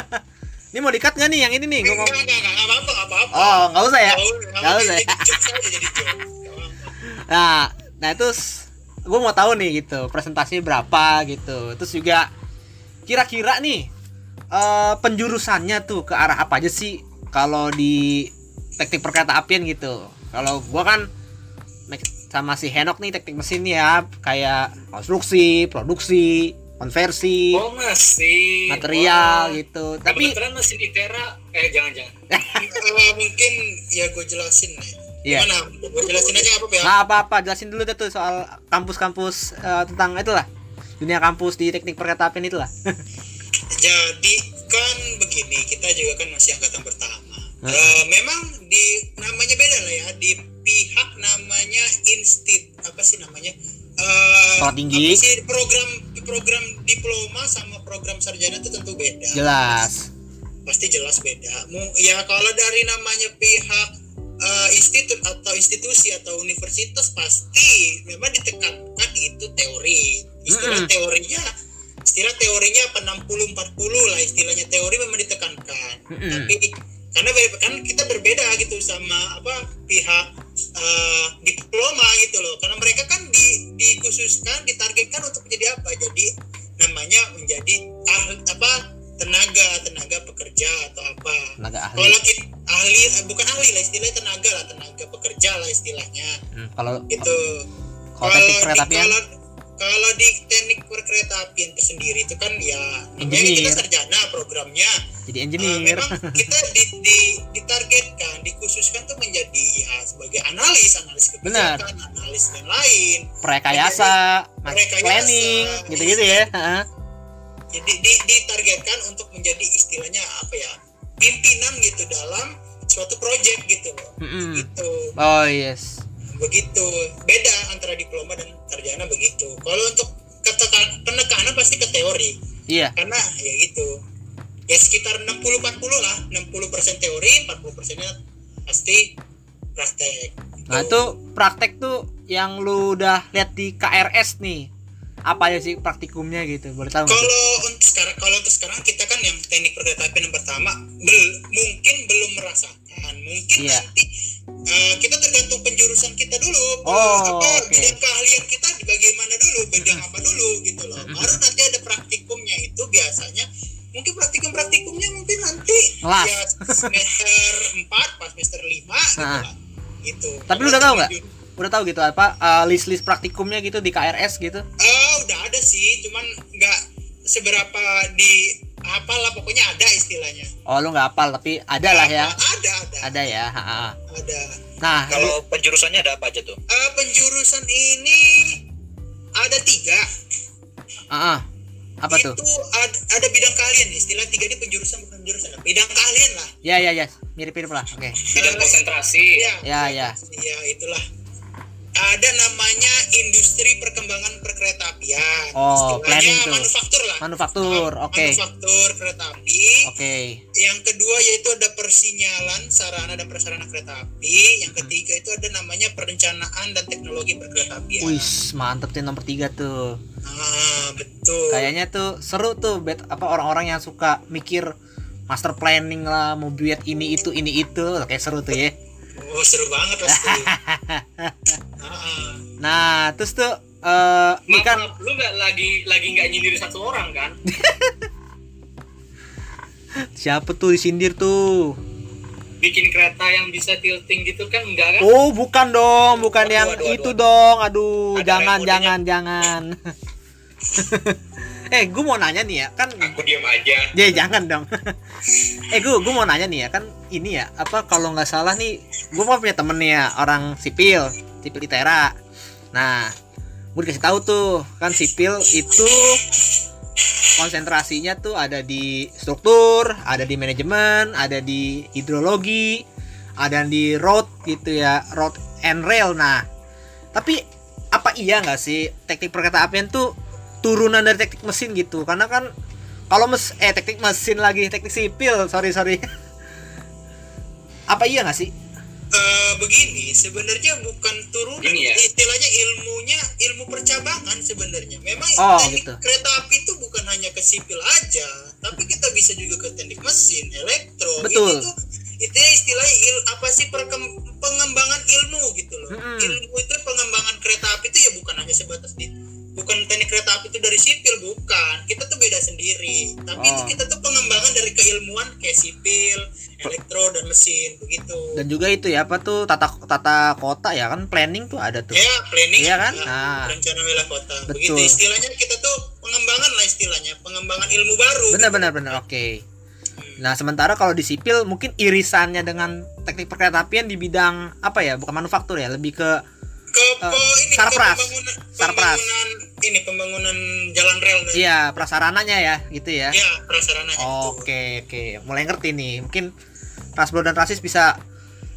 Speaker 4: ini mau dikat nggak nih yang ini nih? Ngomong.
Speaker 2: enggak, enggak, enggak apa-apa, enggak apa-apa.
Speaker 4: Oh nggak usah ya.
Speaker 2: Nggak
Speaker 4: Nggak usah. ya.
Speaker 2: Nggak.
Speaker 4: Nah nah itu gue mau tahu nih gitu presentasinya berapa gitu. Terus juga kira-kira nih eh penjurusannya tuh ke arah apa aja sih kalau di teknik perkereta apian gitu. Kalau gua kan sama si Henok nih teknik mesin ya kayak konstruksi, produksi, konversi,
Speaker 3: oh masih
Speaker 4: material gitu. Tapi
Speaker 3: kebetulan mesin Itera eh jangan jangan
Speaker 2: Eh, mungkin ya gue jelasin nih.
Speaker 4: Iya.
Speaker 2: Gimana? Gue jelasin aja apa ya?
Speaker 4: Nah, apa-apa, jelasin dulu deh tuh soal kampus-kampus eh, tentang itulah. Dunia kampus di teknik perkereta apian itulah.
Speaker 2: Jadi kan begini, kita juga kan masih angkatan pertama. Eh, memang di namanya beda lah ya. Di pihak namanya instit apa sih namanya? Eh,
Speaker 4: Sekolah tinggi.
Speaker 2: apa sih program program diploma sama program sarjana itu tentu beda.
Speaker 4: Jelas.
Speaker 2: pasti jelas beda. Ya kalau dari namanya pihak eh, institut atau institusi atau universitas pasti memang ditekankan itu teori. Istilah
Speaker 4: Mm-mm.
Speaker 2: teorinya istilah teorinya apa 60 40 lah istilahnya teori memang ditekankan.
Speaker 4: Mm-mm.
Speaker 2: Tapi karena kan kita berbeda gitu sama apa pihak eh, diploma gitu loh. Karena mereka kan di, dikhususkan ditargetkan untuk menjadi apa? Jadi namanya menjadi ahli apa tenaga tenaga pekerja atau apa
Speaker 4: Tenaga ahli.
Speaker 2: kalau kita ahli bukan ahli lah istilahnya tenaga lah tenaga pekerja lah istilahnya
Speaker 4: Hmm, kalau
Speaker 2: gitu
Speaker 4: kalau teknik perkereta apian
Speaker 2: kalau di teknik perkereta apian itu sendiri itu kan ya namanya kita sarjana programnya.
Speaker 4: Jadi
Speaker 2: Uh,
Speaker 4: engineer.
Speaker 2: memang kita di, di, ditargetkan dikhususkan tuh menjadi ya sebagai analis analis
Speaker 4: Benar.
Speaker 2: kebijakan analis dan lain.
Speaker 4: Rekayasa mas
Speaker 2: Rekayasa,
Speaker 4: planning gitu-gitu ya.
Speaker 2: Jadi di, ditargetkan untuk menjadi istilahnya apa ya pimpinan gitu dalam suatu proyek gitu loh.
Speaker 4: Mm-mm.
Speaker 2: gitu.
Speaker 4: Oh yes
Speaker 2: begitu. Beda antara diploma dan sarjana begitu. Kalau untuk ketekan penekanan pasti ke teori.
Speaker 4: Iya.
Speaker 2: Karena ya gitu. Ya sekitar 60-40 lah. 60% teori 40 persennya pasti praktek.
Speaker 4: Nah itu praktek tuh yang lu udah lihat di KRS nih. Apa aja sih praktikumnya gitu? Boleh tahu
Speaker 2: kalau untuk sekarang kalau untuk sekarang kita kan yang teknik perkeretaapian yang pertama bel- mungkin belum merasakan. Mungkin
Speaker 4: Iya.
Speaker 2: nanti eh, kita tergantung penjurusan kita dulu.
Speaker 4: Oh,
Speaker 2: apa?
Speaker 4: oke.
Speaker 2: bidang keahlian kita di bagaimana dulu? Bidang apa dulu gitu loh. Baru nanti ada praktikumnya itu biasanya. Mungkin praktikum praktikumnya mungkin nanti.
Speaker 4: Kelas.
Speaker 2: ya semester 4 pas semester 5 gitu
Speaker 4: Nah.
Speaker 2: lah. Gitu.
Speaker 4: Tapi lu udah tahu nggak? udah tahu gitu apa eh, list-list praktikumnya gitu di KRS gitu?
Speaker 2: Eh, udah ada sih, cuman nggak seberapa di apa lah pokoknya ada istilahnya.
Speaker 4: oh lu nggak hafal tapi ada lah ya
Speaker 2: Ada, ada,
Speaker 4: ada ya ha-ha.
Speaker 2: ada.
Speaker 4: nah
Speaker 5: Kalau penjurusannya ada apa aja tuh?
Speaker 2: Eh, penjurusan ini ada tiga.
Speaker 4: ah, ah. apa tuh
Speaker 2: Itu ada, ada bidang keahlian, istilah tiga ini penjurusan bukan penjurusan, bidang keahlian lah.
Speaker 4: ya ya ya mirip-mirip lah oke
Speaker 3: bidang konsentrasi
Speaker 2: Ya,
Speaker 4: Ya, ya.
Speaker 2: ya itulah. Ada namanya industri perkembangan perkeretaapian.
Speaker 4: Oh,
Speaker 2: Istilahnya
Speaker 4: planning tuh.
Speaker 2: manufaktur lah.
Speaker 4: manufaktur oke
Speaker 2: Manufaktur kereta api.
Speaker 4: oke
Speaker 2: Yang kedua yaitu ada persinyalan sarana dan prasarana kereta api. Yang ketiga itu ada namanya perencanaan dan teknologi perkereta apian.
Speaker 4: wih mantep tuh nomor tiga tuh
Speaker 2: Ah, betul.
Speaker 4: kayaknya tuh seru tuh bet apa orang-orang yang suka mikir master planning lah mau buat ini itu ini itu kayak seru tuh ya
Speaker 2: Oh, seru banget pasti. Ah,
Speaker 4: nah terus tuh ini
Speaker 3: Maaf,
Speaker 4: kan
Speaker 3: maaf, lu nggak lagi lagi nggak nyindir satu orang kan?
Speaker 4: Siapa tuh disindir tuh?
Speaker 3: Bikin kereta yang bisa tilting gitu kan enggak kan?
Speaker 4: Oh bukan dong bukan
Speaker 5: Aduh,
Speaker 4: yang
Speaker 5: aduh, aduh,
Speaker 4: itu
Speaker 5: aduh.
Speaker 4: dong. Aduh
Speaker 5: Ada
Speaker 4: jangan jangan jangan eh gue mau nanya nih ya kan
Speaker 1: Aku diam aja.
Speaker 4: Ya jangan dong. eh gue gue mau nanya nih ya kan ini ya apa kalau nggak salah nih gue mau punya temen nih ya orang sipil sipil itera. Nah gue dikasih tahu tuh kan sipil itu konsentrasinya tuh ada di struktur, ada di manajemen, ada di hidrologi, ada di road gitu ya, road and rail. Nah, tapi apa iya nggak sih teknik perkereta-apian tuh turunan dari teknik mesin gitu? Karena kan kalau mes eh teknik mesin lagi teknik sipil, sorry sorry. apa iya nggak sih?
Speaker 2: eh, begini, sebenarnya bukan turunan,
Speaker 3: Ini ya.
Speaker 2: istilahnya ilmunya ilmu percabangan sebenarnya. Memang
Speaker 4: Oh,
Speaker 2: teknik
Speaker 4: gitu.
Speaker 2: kereta api itu bukan hanya ke sipil aja, tapi kita bisa juga ke teknik mesin, elektro.
Speaker 4: Betul.
Speaker 2: Itu itu istilahnya il, apa sih perkem- pengembangan ilmu gitu loh.
Speaker 4: Mm-mm.
Speaker 2: Ilmu itu pengembangan kereta api itu ya bukan hanya sebatas di bukan teknik kereta api itu dari sipil bukan kita tuh beda sendiri tapi itu
Speaker 4: Oh.
Speaker 2: kita tuh pengembangan dari keilmuan kayak sipil elektro dan mesin begitu
Speaker 4: Dan juga itu ya apa tuh tata tata kota ya kan planning tuh ada tuh.
Speaker 2: Ya, planning.
Speaker 4: Iya kan?
Speaker 2: ya,
Speaker 4: Nah.
Speaker 2: Rencana wilayah kota.
Speaker 4: Betul.
Speaker 2: Begitu istilahnya kita tuh pengembangan lah istilahnya, pengembangan ilmu baru.
Speaker 4: Benar
Speaker 2: gitu.
Speaker 4: benar benar oke. Nah, sementara kalau di sipil mungkin irisannya dengan teknik perkeretaapian di bidang apa ya? Bukan manufaktur ya, lebih ke
Speaker 2: Ke,
Speaker 4: Eh,
Speaker 2: pe- ini
Speaker 4: sarpras.
Speaker 2: ke pembangunan,
Speaker 4: Sarpras.
Speaker 2: pembangunan ini pembangunan jalan rel dan
Speaker 4: iya prasarananya ya, gitu ya.
Speaker 2: ya prasarananya itu.
Speaker 4: Oke, oke. Mulai ngerti nih. Mungkin Rasbro dan Rasis bisa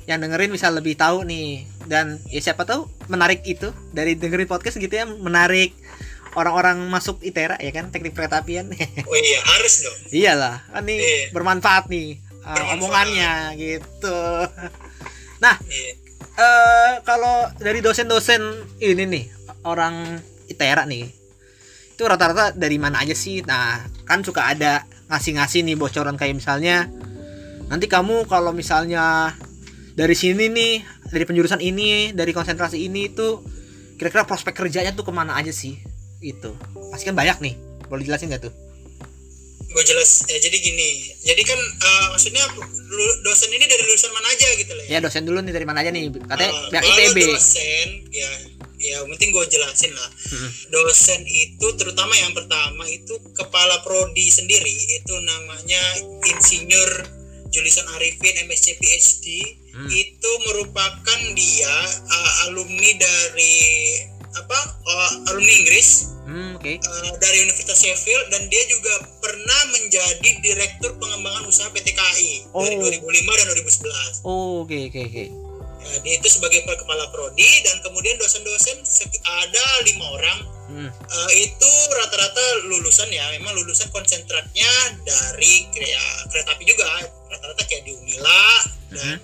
Speaker 4: yang dengerin bisa lebih tahu nih. Dan ya siapa tahu menarik itu dari dengerin podcast gitu ya, menarik orang-orang masuk ITERA ya kan, teknik perkeretaapian.
Speaker 2: Oh iya, harus dong.
Speaker 4: Iyalah, kan nih
Speaker 2: Iya.
Speaker 4: bermanfaat nih uh,
Speaker 2: Bermanfaat.
Speaker 4: omongannya gitu. Nah,
Speaker 2: Iya.
Speaker 4: Eh kalau dari dosen-dosen ini nih orang ITERA nih, itu rata-rata dari mana aja sih? Nah, kan suka ada ngasih-ngasih nih bocoran kayak misalnya nanti kamu kalau misalnya dari sini nih, dari penjurusan ini, dari konsentrasi ini itu kira-kira prospek kerjanya tuh ke mana aja sih? Itu pasti kan banyak nih. Boleh jelasin nggak tuh?
Speaker 2: Gue jelas ya jadi gini. Jadi kan eh, maksudnya dosen ini dari lulusan mana aja gitu lah
Speaker 4: Ya dosen dulu nih dari mana aja nih? Katanya
Speaker 2: Eh,
Speaker 4: pihak
Speaker 2: kalau
Speaker 4: ITB.
Speaker 2: dosen ya ya ya penting gue jelasin lah
Speaker 4: Mm-mm.
Speaker 2: dosen itu terutama yang pertama itu kepala prodi sendiri itu namanya insinyur Julisan Arifin MSc PhD
Speaker 4: Hmm.
Speaker 2: itu merupakan dia uh, alumni dari apa uh, alumni Inggris
Speaker 4: Hmm, oke.
Speaker 2: uh, dari Universitas Sheffield dan dia juga pernah menjadi direktur pengembangan usaha PT KAI dari
Speaker 4: Oh.
Speaker 2: 2005 dan 2011
Speaker 4: Oh, oke oke oke.
Speaker 2: Ya, dia itu sebagai kepala prodi dan kemudian dosen-dosen ada lima orang
Speaker 4: Hmm.
Speaker 2: Eh, itu rata-rata lulusan ya memang lulusan konsentratnya dari kayak kereta api juga rata-rata kayak di Unila dan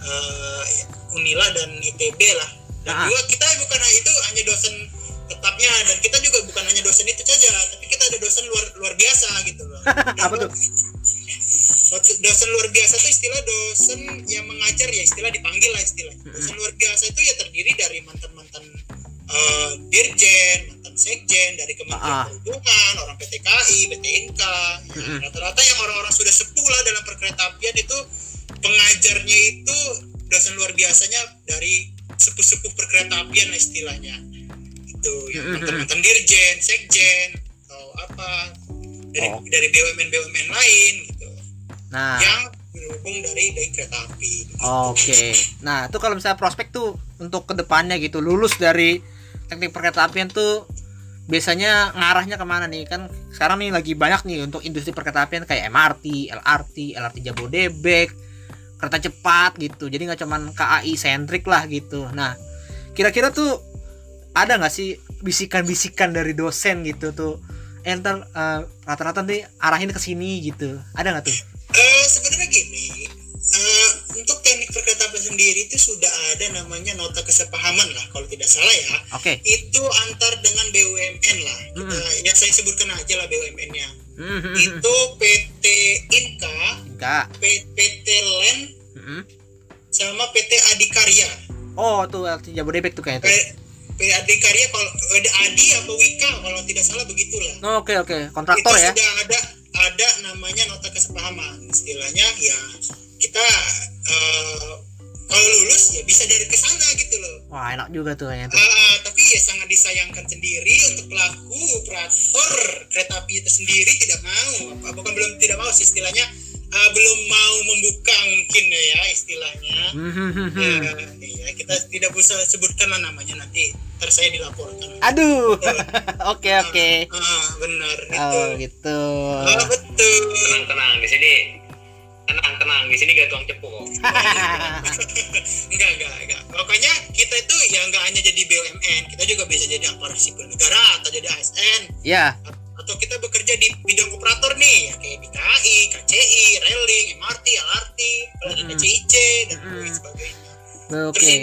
Speaker 2: eh, Unila dan ITB lah dan
Speaker 4: Ah.
Speaker 2: juga kita bukan itu hanya dosen tetapnya dan kita juga bukan hanya dosen itu saja tapi kita ada dosen luar luar biasa gitu loh
Speaker 4: Apa tuh?
Speaker 2: Dosen- luar biasa itu istilah dosen yang mengajar ya istilah dipanggil lah istilahnya dosen luar biasa itu ya terdiri dari mantan mantan eh, dirjen mantan sekjen dari kementerian
Speaker 4: Ah.
Speaker 2: perhubungan orang PT KAI PT Inka ya, rata-rata yang orang-orang sudah sepuh lah dalam perkeretaapian itu pengajarnya itu dosen luar biasanya dari sepuh-sepuh perkeretaapian lah istilahnya. Itu ya mantan-mantan dirjen sekjen atau apa dari
Speaker 4: Oh.
Speaker 2: dari BUMN BUMN lain gitu.
Speaker 4: Nah,
Speaker 2: yang berhubung dari dari kereta api.
Speaker 4: Oke. Nah, itu kalau misalnya prospek tuh untuk ke depannya gitu, lulus dari teknik perkeretaapian tuh biasanya ngarahnya ke mana nih? Kan sekarang nih lagi banyak nih untuk industri perkeretaapian kayak MRT, LRT, LRT Jabodebek, kereta cepat gitu. Jadi nggak cuman KAI sentrik lah gitu. Nah, kira-kira tuh ada nggak sih bisikan-bisikan dari dosen gitu tuh? Enter rata-rata nih arahin ke sini gitu. Ada nggak tuh?
Speaker 2: Eh, sebenarnya gini eh, untuk teknik perkeretaapian sendiri itu sudah ada namanya nota kesepahaman lah kalau tidak salah ya
Speaker 4: Oke.
Speaker 2: itu antar dengan BUMN lah kita, ya saya sebutkan aja lah BUMN-nya
Speaker 4: Hmm,
Speaker 2: itu PT Inka. P- PT Len
Speaker 4: Mm-mm.
Speaker 2: sama PT Adikarya
Speaker 4: Oh, tuh LT Jabodebek tuh kayaknya tuh.
Speaker 2: P Adikarya kalau ada Adi apa Wika kalau tidak salah begitulah
Speaker 4: Oh, Oke, oke. Kontraktor
Speaker 2: itu
Speaker 4: ya.
Speaker 2: sudah ada ada namanya nota kesepahaman istilahnya ya kita eh, kalau lulus ya bisa dari ke sana gitu loh.
Speaker 4: Wah, enak juga tuh kayaknya tuh.
Speaker 2: Ah, tapi ya sangat disayangkan sendiri untuk pelaku operator kereta api itu sendiri tidak mau. Apa bukan belum tidak mau sih istilahnya. Ah, belum mau membuka mungkin ya istilahnya.
Speaker 4: Hmm,
Speaker 2: ya, ya, kita tidak bisa sebutkan lah namanya nanti ntar saya dilaporkan.
Speaker 4: Aduh. Oke, oke.
Speaker 2: ah benar itu
Speaker 4: Oh, gitu.
Speaker 2: ah, betul.
Speaker 1: Tenang tenang di sini tenang tenang di sini gak tuang cepu kok
Speaker 2: enggak enggak enggak pokoknya kita itu ya enggak hanya jadi BUMN kita juga bisa jadi aparatur sipil negara atau jadi ASN
Speaker 4: Ya.
Speaker 2: atau kita bekerja di bidang operator nih ya kayak di KAI, KCI, Railing, MRT, LRT, apalagi
Speaker 4: Mm-mm.
Speaker 2: KCIC dan
Speaker 4: Mm-mm.
Speaker 2: lain sebagainya
Speaker 4: Oke.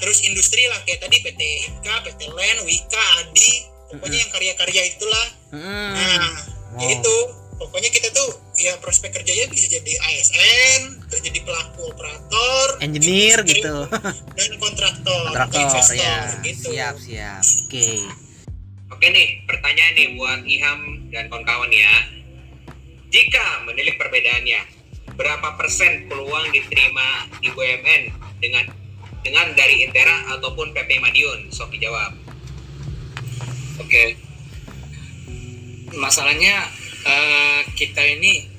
Speaker 2: terus industri lah kayak tadi PT Inka, PT Len, Wika, Adi pokoknya yang karya-karya itulah
Speaker 4: Hmm.
Speaker 2: nah
Speaker 4: Wow.
Speaker 2: itu pokoknya kita tuh ya prospek kerjanya bisa jadi ASN terus jadi pelaku operator
Speaker 4: Engineer
Speaker 2: industri,
Speaker 4: gitu.
Speaker 2: dan kontraktor,
Speaker 4: Kontraktor
Speaker 2: investor
Speaker 4: ya.
Speaker 2: gitu
Speaker 4: Siap, siap. Oke.
Speaker 1: Oke nih, pertanyaan nih buat Iham dan kawan-kawan ya. Jika menilik perbedaannya, berapa persen peluang diterima di BUMN dengan dengan dari Intera ataupun PP Madiun? Sok dijawab.
Speaker 3: Oke. Masalahnya eh, kita ini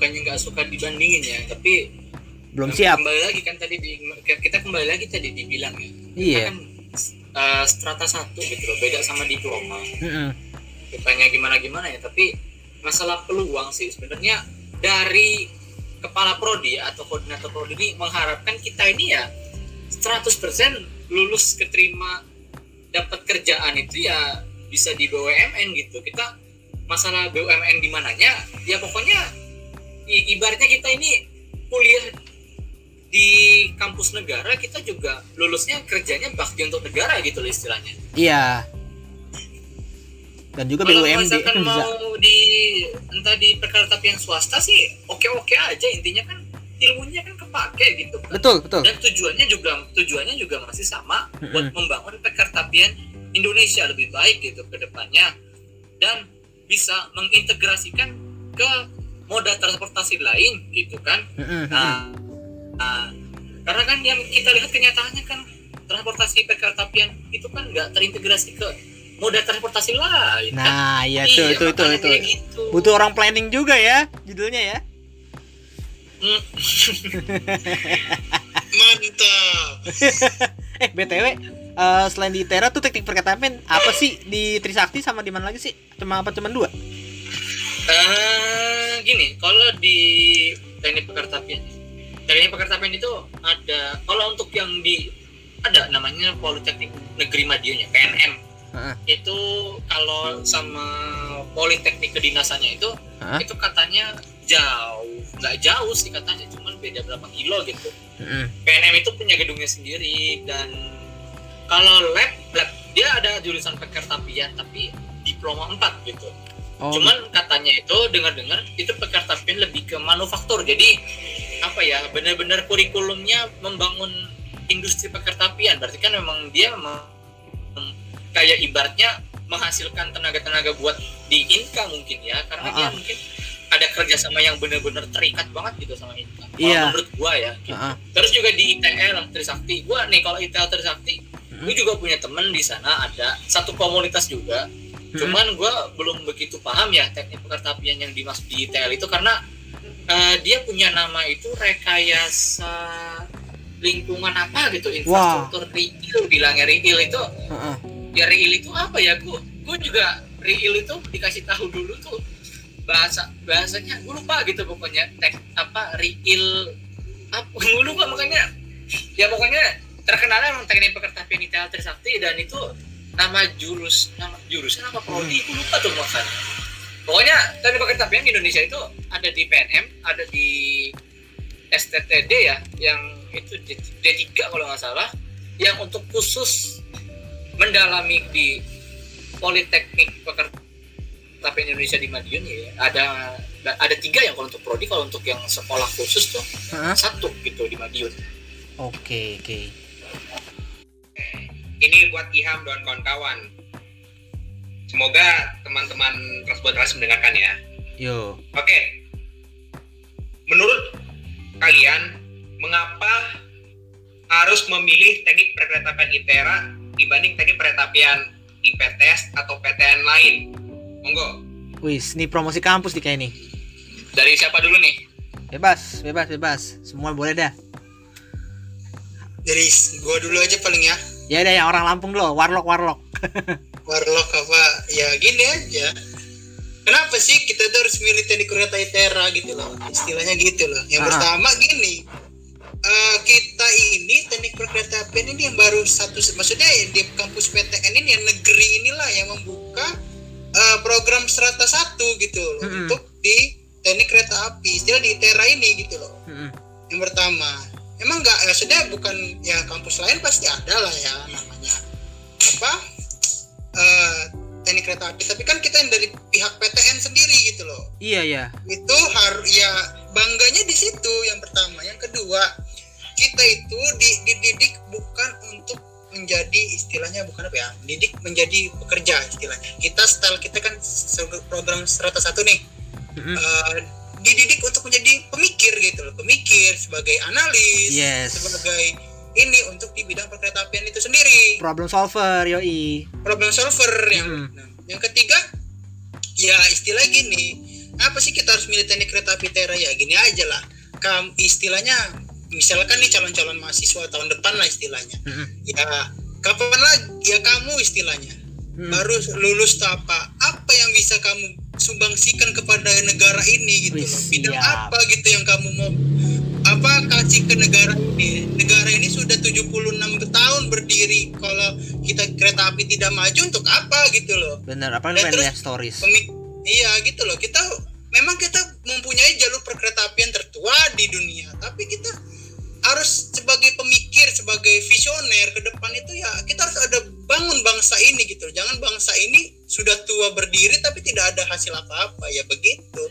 Speaker 3: bukannya nggak suka dibandingin ya, tapi
Speaker 4: Belum siap.
Speaker 3: Kembali lagi kan tadi di, kita kembali lagi tadi dibilang ya.
Speaker 4: Iya.
Speaker 3: Kan eh, strata satu gitu loh, beda sama diploma.
Speaker 4: Mm-mm.
Speaker 3: Bukannya gimana gimana ya, tapi masalah peluang sih sebenarnya dari kepala prodi atau koordinator prodi ini mengharapkan kita ini ya 100% lulus keterima dapat kerjaan itu ya bisa di BUMN gitu kita masalah BUMN di mananya ya pokoknya ibaratnya kita ini kuliah di kampus negara kita juga lulusnya kerjanya bakti untuk negara gitu loh istilahnya
Speaker 4: Iya. Dan juga
Speaker 3: kalau
Speaker 4: BUMD
Speaker 3: misalkan
Speaker 4: kan bisa.
Speaker 3: mau di entah di perkara tapi yang swasta sih oke oke aja intinya kan ilmunya kan kepake gitu kan.
Speaker 4: Betul, betul.
Speaker 3: dan tujuannya juga tujuannya juga masih sama
Speaker 4: Mm-mm.
Speaker 3: buat membangun perkertapian Indonesia lebih baik gitu ke depannya dan bisa mengintegrasikan ke moda transportasi lain gitu kan nah, nah, karena kan yang kita lihat kenyataannya kan transportasi perkeretaapian itu kan nggak terintegrasi ke moda transportasi lain kan?
Speaker 4: Nah, iya tuh itu itu itu.
Speaker 3: kayak gitu.
Speaker 4: Butuh orang planning juga ya judulnya ya.
Speaker 3: Hmm,
Speaker 2: mantap
Speaker 4: Eh, BTW eh, selain di Tera tuh teknik perkatapan apa sih di Trisakti sama di mana lagi sih? Cuma apa cuma dua?
Speaker 3: Eh, gini kalau di teknik pekertapian teknik pekertapian itu ada kalau untuk yang di ada namanya Politeknik Negeri Madiun ya PNM
Speaker 4: Heeh.
Speaker 3: itu kalau sama Politeknik kedinasannya itu
Speaker 4: Hah?
Speaker 3: itu katanya jauh nggak jauh sih katanya cuman beda berapa kilo gitu
Speaker 4: Heeh.
Speaker 3: PNM itu punya gedungnya sendiri dan kalau lab lab dia ada jurusan pekertapian tapi diploma 4 gitu
Speaker 4: Oh,
Speaker 3: cuman katanya itu dengar-dengar itu pekertapian lebih ke manufaktur. Jadi apa ya benar-benar kurikulumnya membangun industri pekertapian berarti kan memang dia memang kayak ibaratnya menghasilkan tenaga-tenaga buat di Inka mungkin ya. Karena dia
Speaker 4: Ah,
Speaker 3: mungkin ada kerjasama yang benar-benar terikat banget gitu sama Inka. Kalau
Speaker 4: Iya.
Speaker 3: menurut gua ya. Gitu.
Speaker 4: Heeh.
Speaker 3: terus juga di ITL Trisakti gua nih kalau ITL Trisakti
Speaker 4: Hmm.
Speaker 3: gue juga punya temen di sana. Ada satu komunitas juga cuman gue belum begitu paham ya teknik pekertapian yang dimaksud di ITL itu karena eh, dia punya nama itu rekayasa lingkungan apa gitu infrastruktur real bilangnya real itu.
Speaker 4: Heeh.
Speaker 3: ya real itu apa ya gue gue juga real itu dikasih tahu dulu tuh bahasa bahasanya gue lupa gitu pokoknya tek apa real apa gue lupa makanya. Ya pokoknya terkenalnya emang teknik pekertapian ITL Trisakti dan itu nama jurus nama jurusan apa prodi gue lupa tuh makan pokoknya teknik pekertapian di Indonesia itu ada di PNM ada di STTD ya yang itu D- D3 kalau nggak salah yang untuk khusus mendalami di Politeknik Pekerjaan Indonesia di Madiun ya ada ada tiga yang kalau untuk prodi kalau untuk yang sekolah khusus tuh
Speaker 4: Heeh.
Speaker 3: satu gitu di Madiun
Speaker 4: Oke, oke.
Speaker 1: Ini buat Iham dan kawan-kawan. Semoga teman-teman Transbuat Ras mendengarkan ya.
Speaker 4: Yo.
Speaker 1: Oke. Menurut kalian, mengapa harus memilih teknik perkeretapian ITERA dibanding teknik perkeretapian di PTS atau PTN lain? Monggo.
Speaker 4: Wis, ini promosi kampus nih kayak ini.
Speaker 3: dari siapa dulu nih
Speaker 4: Bebas, bebas, bebas. Semua boleh dah.
Speaker 2: dari gua dulu aja paling ya
Speaker 4: Ya ada yang orang Lampung dulu, warlock warlock.
Speaker 2: warlock apa ya gini aja kenapa sih kita tuh harus milih teknik kereta itera gitu loh istilahnya gitu loh yang
Speaker 4: Ah.
Speaker 2: pertama gini eh, kita ini teknik perkeretaapian ini yang baru satu maksudnya yang di kampus PTN ini yang negeri inilah yang membuka eh, program strata satu gitu loh
Speaker 4: Mm-mm.
Speaker 2: untuk di teknik kereta api istilah di itera ini gitu loh
Speaker 4: Heeh.
Speaker 2: yang pertama emang nggak maksudnya bukan ya kampus lain pasti ada lah ya namanya. Apa? Eh teknik kereta api. Tapi kan kita yang dari pihak PTN sendiri gitu loh.
Speaker 4: Iya ya.
Speaker 2: itu harus ya bangganya di situ yang pertama. Yang kedua kita itu di- dididik bukan untuk menjadi istilahnya bukan apa ya didik menjadi pekerja istilahnya. Kita style kita kan program strata satu nih.
Speaker 4: Mm-mm.
Speaker 2: Eh, dididik untuk menjadi pemikir gitu loh pemikir sebagai analis
Speaker 4: Yes.
Speaker 2: sebagai ini untuk di bidang perkeretaapian itu sendiri
Speaker 4: Problem solver, yoi.
Speaker 2: problem solver yang
Speaker 4: Hmm.
Speaker 2: nah, yang ketiga ya istilah gini apa sih kita harus milih teknik kereta api Tera ya gini aja lah kam istilahnya misalkan nih calon-calon mahasiswa tahun depan lah istilahnya
Speaker 4: Mm-mm.
Speaker 2: ya kapan lagi ya kamu istilahnya
Speaker 4: Mm.
Speaker 2: baru lulus apa apa yang bisa kamu sumbangsikan kepada negara ini gitu
Speaker 4: Wih,
Speaker 2: loh bidang
Speaker 4: siap.
Speaker 2: apa gitu yang kamu mau apa kasih ke negara ini negara ini sudah 76 tahun berdiri kalau kita kereta api tidak maju untuk apa gitu loh
Speaker 4: Bener, apa
Speaker 2: Dan terus-
Speaker 4: stories?
Speaker 2: Iya gitu loh kita memang kita mempunyai jalur perkeretaapian tertua di dunia tapi kita harus sebagai pemikir sebagai visioner ke depan itu ya kita harus ada bangun bangsa ini gitu jangan bangsa ini sudah tua berdiri tapi tidak ada hasil apa-apa ya begitu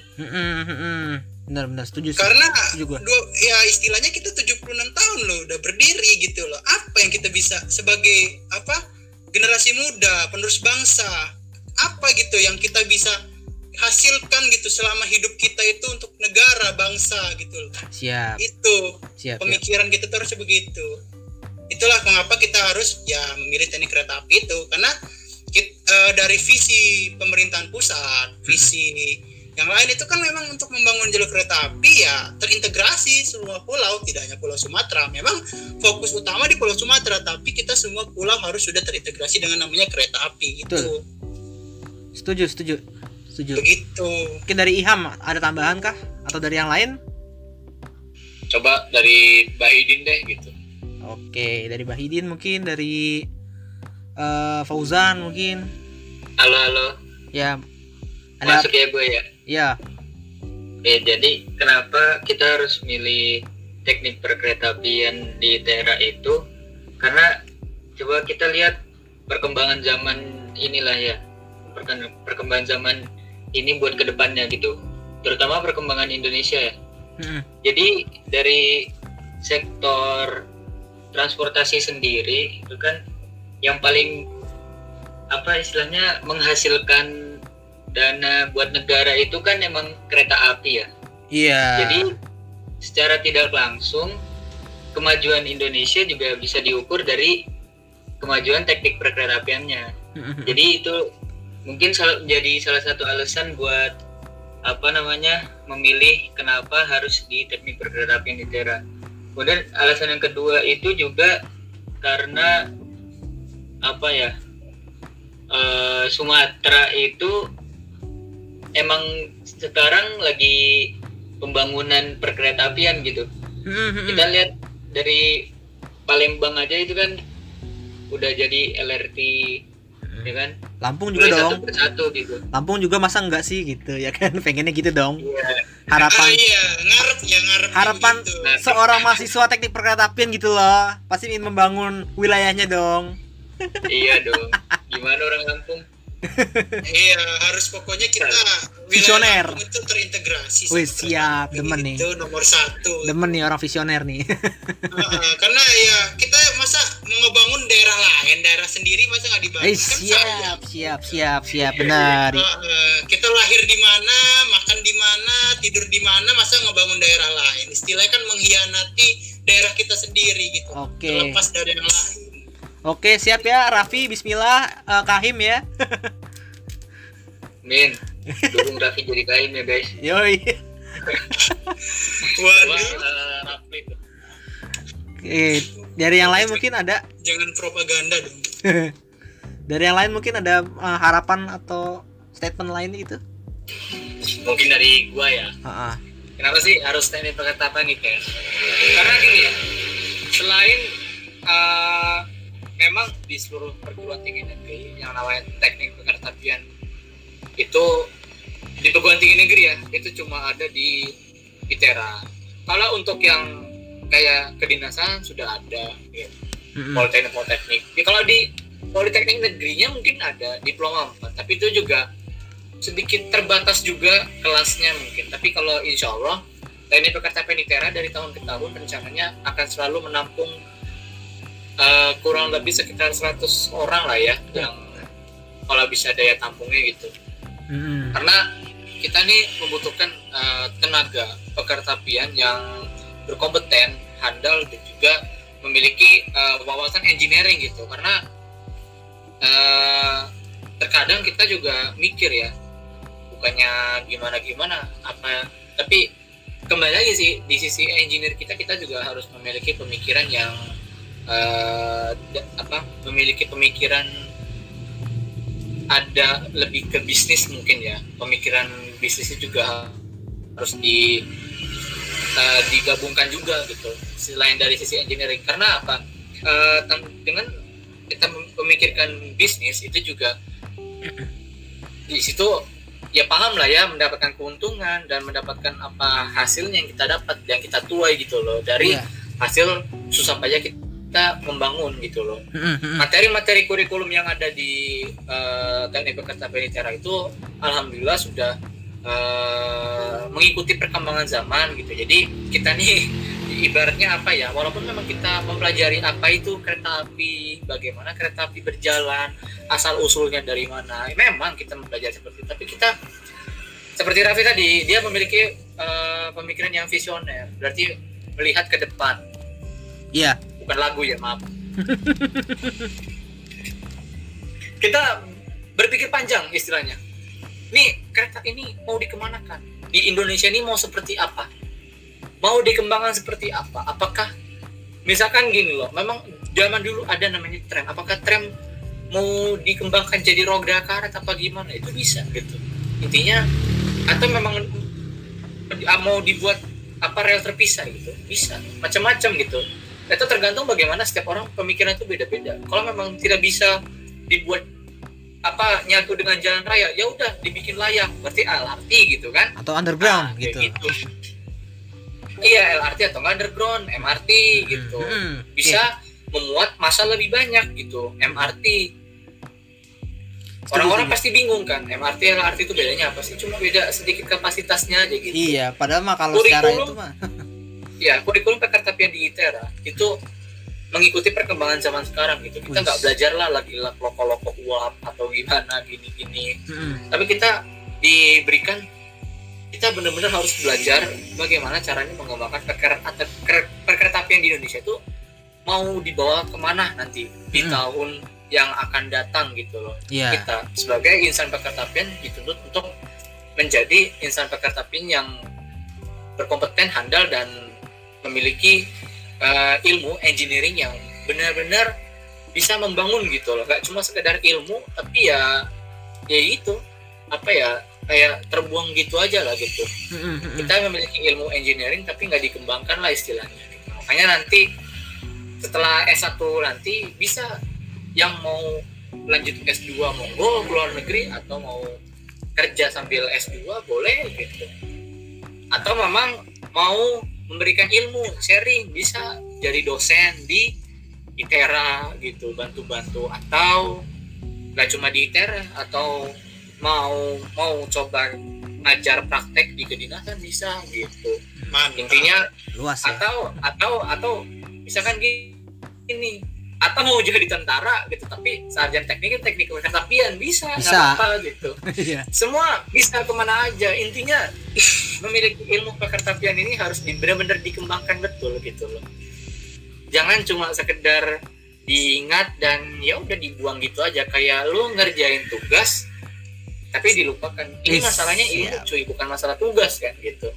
Speaker 4: bener, setuju sih.
Speaker 2: karena
Speaker 4: Setuju gua.
Speaker 2: dua, ya istilahnya kita 76 tahun loh udah berdiri gitu loh apa yang kita bisa sebagai apa generasi muda penerus bangsa apa gitu yang kita bisa hasilkan gitu selama hidup kita itu untuk negara bangsa gitu loh.
Speaker 4: Siap,
Speaker 2: itu.
Speaker 4: Siap, siap.
Speaker 2: pemikiran kita tuh harus begitu. Itulah mengapa kita harus ya memilih teknik kereta api itu. Karena kit- eh, dari visi pemerintahan pusat visi yang lain itu kan memang untuk membangun jalur kereta api ya terintegrasi semua pulau. Tidak hanya pulau Sumatera. Memang fokus utama di pulau Sumatera tapi kita semua pulau harus sudah terintegrasi dengan namanya kereta api gitu.
Speaker 4: Betul. setuju setuju setuju.
Speaker 2: Begitu.
Speaker 4: Mungkin dari Iham ada tambahan kah? Atau dari yang lain?
Speaker 3: Coba dari Bahidin deh gitu.
Speaker 4: Oke dari Bahidin mungkin dari eh, Fauzan mungkin.
Speaker 8: Halo halo.
Speaker 4: Ya. Ada
Speaker 8: masuk ya gue ya?
Speaker 4: Ya.
Speaker 8: Oke, jadi kenapa kita harus milih teknik perkeretaapian di daerah itu? Karena coba kita lihat perkembangan zaman inilah ya, perkembangan zaman ini buat ke depannya gitu, terutama perkembangan Indonesia ya.
Speaker 4: Mm-mm.
Speaker 8: Jadi dari sektor transportasi sendiri itu kan yang paling apa istilahnya menghasilkan dana buat negara itu kan emang kereta api ya.
Speaker 4: iya
Speaker 8: Jadi secara tidak langsung kemajuan Indonesia juga bisa diukur dari kemajuan teknik perkeretaapiannya.
Speaker 4: Mm-mm.
Speaker 8: Jadi itu mungkin salah, jadi salah satu alasan buat apa namanya memilih kenapa harus di teknik perkeretaapian di daerah. Kemudian alasan yang kedua itu juga karena apa ya eh, Sumatera itu emang sekarang lagi pembangunan perkeretaapian gitu.
Speaker 4: Mm-mm.
Speaker 8: Kita lihat dari Palembang aja itu kan udah jadi LRT ya kan?
Speaker 4: Lampung juga
Speaker 8: mulai satu
Speaker 4: dong.
Speaker 8: persatu gitu.
Speaker 4: Lampung juga masa enggak sih gitu ya kan? Pengennya gitu dong.
Speaker 8: Iya.
Speaker 2: ah
Speaker 4: harapan
Speaker 2: iya ngarep ya ngarep
Speaker 4: harapan
Speaker 2: gitu.
Speaker 4: seorang mahasiswa teknik perkeretaapian gitu loh. Pasti ingin membangun wilayahnya dong.
Speaker 8: Iya dong. Gimana orang Lampung
Speaker 2: iya harus pokoknya kita
Speaker 4: Visioner.
Speaker 2: Itu terintegrasi
Speaker 4: Wih, siap. Demen nih.
Speaker 2: itu nomor satu.
Speaker 4: Demen nih orang visioner nih.
Speaker 2: Ah, karena ya kita masa mau ngebangun daerah lain daerah sendiri masa nggak dibangun?
Speaker 4: Eh
Speaker 2: kan
Speaker 4: siap siap siap siap benar.
Speaker 2: Ah, ah, kita lahir di mana makan di mana tidur di mana masa ngebangun daerah lain? Istilahnya kan mengkhianati daerah kita sendiri gitu.
Speaker 4: Oke.
Speaker 2: terlepas dari yang lain
Speaker 4: oke siap ya Raffi. Bismillah Eh, Kahim ya.
Speaker 8: Min dukung Raffi jadi kain ya guys.
Speaker 4: Yoi.
Speaker 2: Waduh.
Speaker 4: Oke, dari yang lain mungkin ada?
Speaker 2: Jangan propaganda dong.
Speaker 4: Dari yang lain mungkin ada eh, harapan atau statement lain gitu?
Speaker 3: Mungkin dari gua ya.
Speaker 4: Ah, ah.
Speaker 3: kenapa sih harus teknik perkeretaapian gitu ya karena gini ya selain eh, memang di seluruh perguruan tinggi negeri yang namanya teknik perkeretaapian itu di perguruan tinggi negeri ya itu cuma ada di ITERA. Kalau untuk yang kayak kedinasan sudah ada ya. Politeknik politeknik. Ya, kalau di politeknik negerinya mungkin ada diploma 4 tapi itu juga sedikit terbatas juga kelasnya mungkin. Tapi kalau insya Allah teknik perkeretaapian ITERA dari tahun ke tahun rencananya akan selalu menampung eh, kurang lebih sekitar 100 orang lah ya yang kalau bisa daya tampungnya gitu
Speaker 4: Mm-mm.
Speaker 3: karena kita nih membutuhkan eh, tenaga pekerjaan yang berkompeten, handal dan juga memiliki eh, wawasan engineering gitu. Karena eh, terkadang kita juga mikir ya, bukannya gimana-gimana apa, tapi kembali lagi sih di sisi engineer kita kita juga harus memiliki pemikiran yang da- apa, memiliki pemikiran ada lebih ke bisnis mungkin ya. Pemikiran bisnisnya juga harus di eh, digabungkan juga gitu. Selain dari sisi engineering. Karena apa? Tem- dengan kita mem- memikirkan bisnis itu juga di situ ya paham lah ya mendapatkan keuntungan dan mendapatkan apa hasilnya yang kita dapat yang kita tuai gitu loh. Dari
Speaker 4: Iya.
Speaker 3: hasil susah payah kita membangun gitu loh. Materi-materi kurikulum yang ada di eh, teknik perkeretaapian ITERA itu alhamdulillah sudah eh, mengikuti perkembangan zaman gitu. Jadi kita nih ibaratnya apa ya walaupun memang kita mempelajari apa itu kereta api bagaimana kereta api berjalan asal usulnya dari mana memang kita mempelajari seperti itu. Tapi kita seperti Raffi tadi dia memiliki eh, pemikiran yang visioner. Berarti melihat ke depan.
Speaker 4: Iya.
Speaker 3: Bukan lagu ya maaf. Kita berpikir panjang istilahnya. Nih kereta ini mau dikemanakan? Di Indonesia ini mau seperti apa? Mau dikembangkan seperti apa? Apakah misalkan gini loh memang zaman dulu ada namanya tram. Apakah tram mau dikembangkan jadi roda karet apa gimana? Itu bisa gitu. Intinya atau memang mau dibuat apa rel terpisah gitu? Bisa. Macam-macam gitu itu tergantung bagaimana setiap orang pemikiran itu beda-beda. Kalau memang tidak bisa dibuat apa nyatu dengan jalan raya ya udah dibikin layak berarti LRT gitu kan?
Speaker 4: Atau underground
Speaker 3: Nah, kayak
Speaker 4: gitu.
Speaker 3: iya LRT atau underground MRT gitu.
Speaker 4: Hmm,
Speaker 3: bisa memuat masa lebih banyak gitu MRT orang-orang pasti bingung kan MRT LRT itu bedanya apa sih? Cuma beda sedikit kapasitasnya aja gitu.
Speaker 4: Iya, padahal mah kalau secara itu mah
Speaker 3: ya kurikulum perkeretapian di ITERA itu mengikuti perkembangan zaman sekarang gitu kita nggak belajar lah lagi loko-loko uap atau gimana gini-gini
Speaker 4: Mm-mm.
Speaker 3: tapi kita diberikan kita benar-benar harus belajar bagaimana caranya mengembangkan perker- atau ker- perkeretaapian di Indonesia itu mau dibawa ke mana nanti di
Speaker 4: Hmm.
Speaker 3: tahun yang akan datang gitu loh
Speaker 4: Iya.
Speaker 3: kita sebagai insan perkeretapian dituntut untuk menjadi insan perkeretapian yang berkompeten handal dan memiliki eh, ilmu engineering yang benar-benar bisa membangun gitu loh. Nggak cuma sekedar ilmu tapi ya ya itu apa ya kayak terbuang gitu aja lah gitu. Kita memiliki ilmu engineering tapi nggak dikembangkan lah istilahnya. Gitu. makanya nanti setelah S1 nanti bisa yang mau lanjut S2 monggo ke luar negeri atau mau kerja sambil S2 boleh gitu. Atau memang mau memberikan ilmu sharing bisa jadi dosen di ITERA gitu bantu-bantu atau nggak cuma di ITERA atau mau mau coba ngajar praktek di kedinasan bisa gitu
Speaker 2: Mantap.
Speaker 3: intinya
Speaker 4: luas ya.
Speaker 3: atau atau atau misalkan gini atau mau jadi tentara gitu tapi sarjana teknik teknik perkeretapian bisa
Speaker 4: Bisa.
Speaker 3: apa gitu
Speaker 4: Iya.
Speaker 3: semua bisa ke mana aja intinya memiliki ilmu perkeretapian ini harus benar-benar dikembangkan betul gitu loh jangan cuma sekedar diingat dan ya udah dibuang gitu aja kayak lu ngerjain tugas tapi dilupakan ini masalahnya ilmu
Speaker 4: siap.
Speaker 3: cuy bukan masalah tugas kan gitu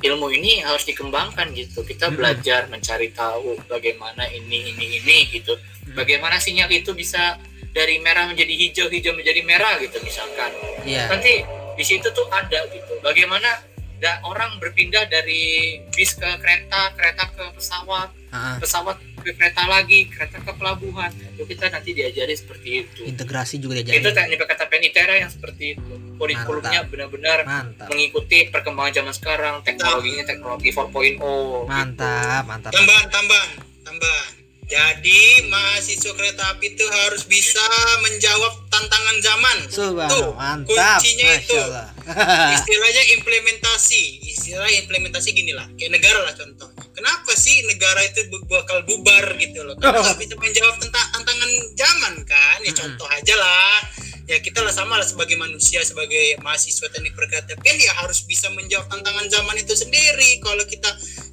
Speaker 3: ilmu ini harus dikembangkan gitu kita
Speaker 4: Mm-mm.
Speaker 3: belajar mencari tahu bagaimana ini ini ini gitu
Speaker 4: Mm.
Speaker 3: bagaimana sinyal itu bisa dari merah menjadi hijau hijau menjadi merah gitu misalkan
Speaker 4: Iya.
Speaker 3: nanti di situ tuh ada gitu bagaimana da orang berpindah dari bis ke kereta kereta ke pesawat
Speaker 4: ah.
Speaker 3: pesawat ke kereta lagi kereta ke pelabuhan itu kita nanti diajari seperti itu
Speaker 4: Integrasi juga
Speaker 3: itu
Speaker 4: diajarin.
Speaker 3: teknik perkatapian ITERA yang seperti itu kurikulumnya benar-benar mengikuti perkembangan zaman sekarang teknologinya teknologi 4.0
Speaker 4: Mantap, mantap.
Speaker 2: Tambahan, tambahan, tambahan. Jadi mahasiswa kereta api itu harus bisa menjawab tantangan zaman.
Speaker 4: Subhanallah,
Speaker 2: Tuh,
Speaker 4: mantap.
Speaker 2: kuncinya itu.
Speaker 4: Allah.
Speaker 2: Istilahnya implementasi. Istilah implementasi gini lah. Kayak negara lah contohnya. Kenapa sih negara itu bakal bubar gitu loh? Karena nggak bisa menjawab tentang tantangan zaman kan? Ya
Speaker 4: Mm-mm.
Speaker 2: contoh aja lah. Ya kita lah sama lah sebagai manusia, sebagai mahasiswa teknik perkeretaapian ya harus bisa menjawab tantangan zaman itu sendiri. Kalau kita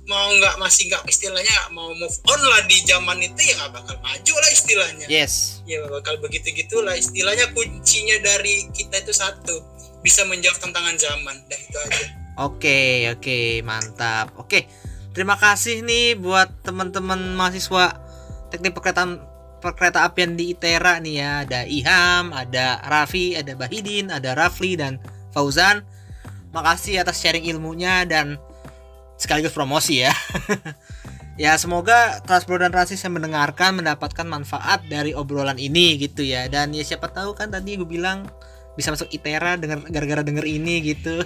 Speaker 2: mau nggak masih nggak istilahnya mau move on lah di zaman itu ya nggak bakal maju lah istilahnya
Speaker 4: Yes.
Speaker 2: ya bakal begitu gitulah istilahnya kuncinya dari kita itu satu bisa menjawab tantangan zaman dah itu aja
Speaker 4: Oke, oke, mantap. Oke. Terima kasih nih buat teman-teman mahasiswa Teknik Perkereta Perkereta Apian di ITERA nih ya. Ada Iham, ada Raffi, ada Bahidin, ada Rafli dan Fauzan. Makasih atas sharing ilmunya dan sekaligus promosi ya. ya semoga kelas bro dan rasis yang mendengarkan mendapatkan manfaat dari obrolan ini gitu ya. Dan ya siapa tahu kan tadi gue bilang bisa masuk ITERA denger gara-gara denger ini gitu.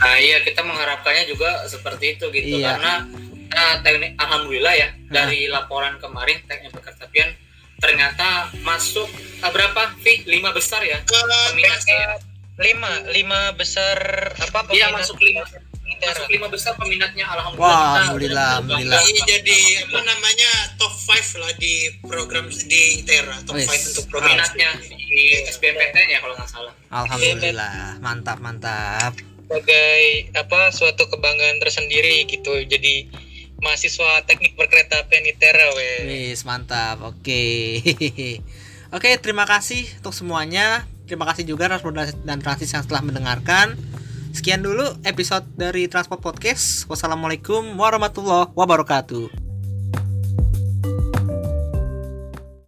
Speaker 3: Nah iya kita mengharapkannya juga seperti itu gitu
Speaker 4: Iya.
Speaker 3: karena eh, teknik alhamdulillah ya dari laporan kemarin teknik perkeretapian ternyata masuk eh, berapa Vi lima besar ya
Speaker 2: ke
Speaker 3: peminatnya ya?
Speaker 6: lima lima besar apa
Speaker 3: Iya
Speaker 6: peminat
Speaker 3: masuk lima. Masuk lima besar peminatnya alhamdulillah.
Speaker 4: Wah, alhamdulillah, alhamdulillah.
Speaker 2: Ini jadi apa namanya top 5 lah di program di ITERA top
Speaker 4: Wis.
Speaker 2: 5 untuk program
Speaker 3: peminatnya di SBMPTN ya kalau nggak salah.
Speaker 4: Alhamdulillah, mantap mantap.
Speaker 6: sebagai apa suatu kebanggaan tersendiri gitu jadi mahasiswa teknik berkereta apian ITERA weh.
Speaker 4: Wis mantap. Oke. Oke, terima kasih untuk semuanya. Terima kasih juga Transport dan Transis yang telah mendengarkan. Sekian dulu episode dari Transport Podcast. Wassalamualaikum warahmatullahi wabarakatuh.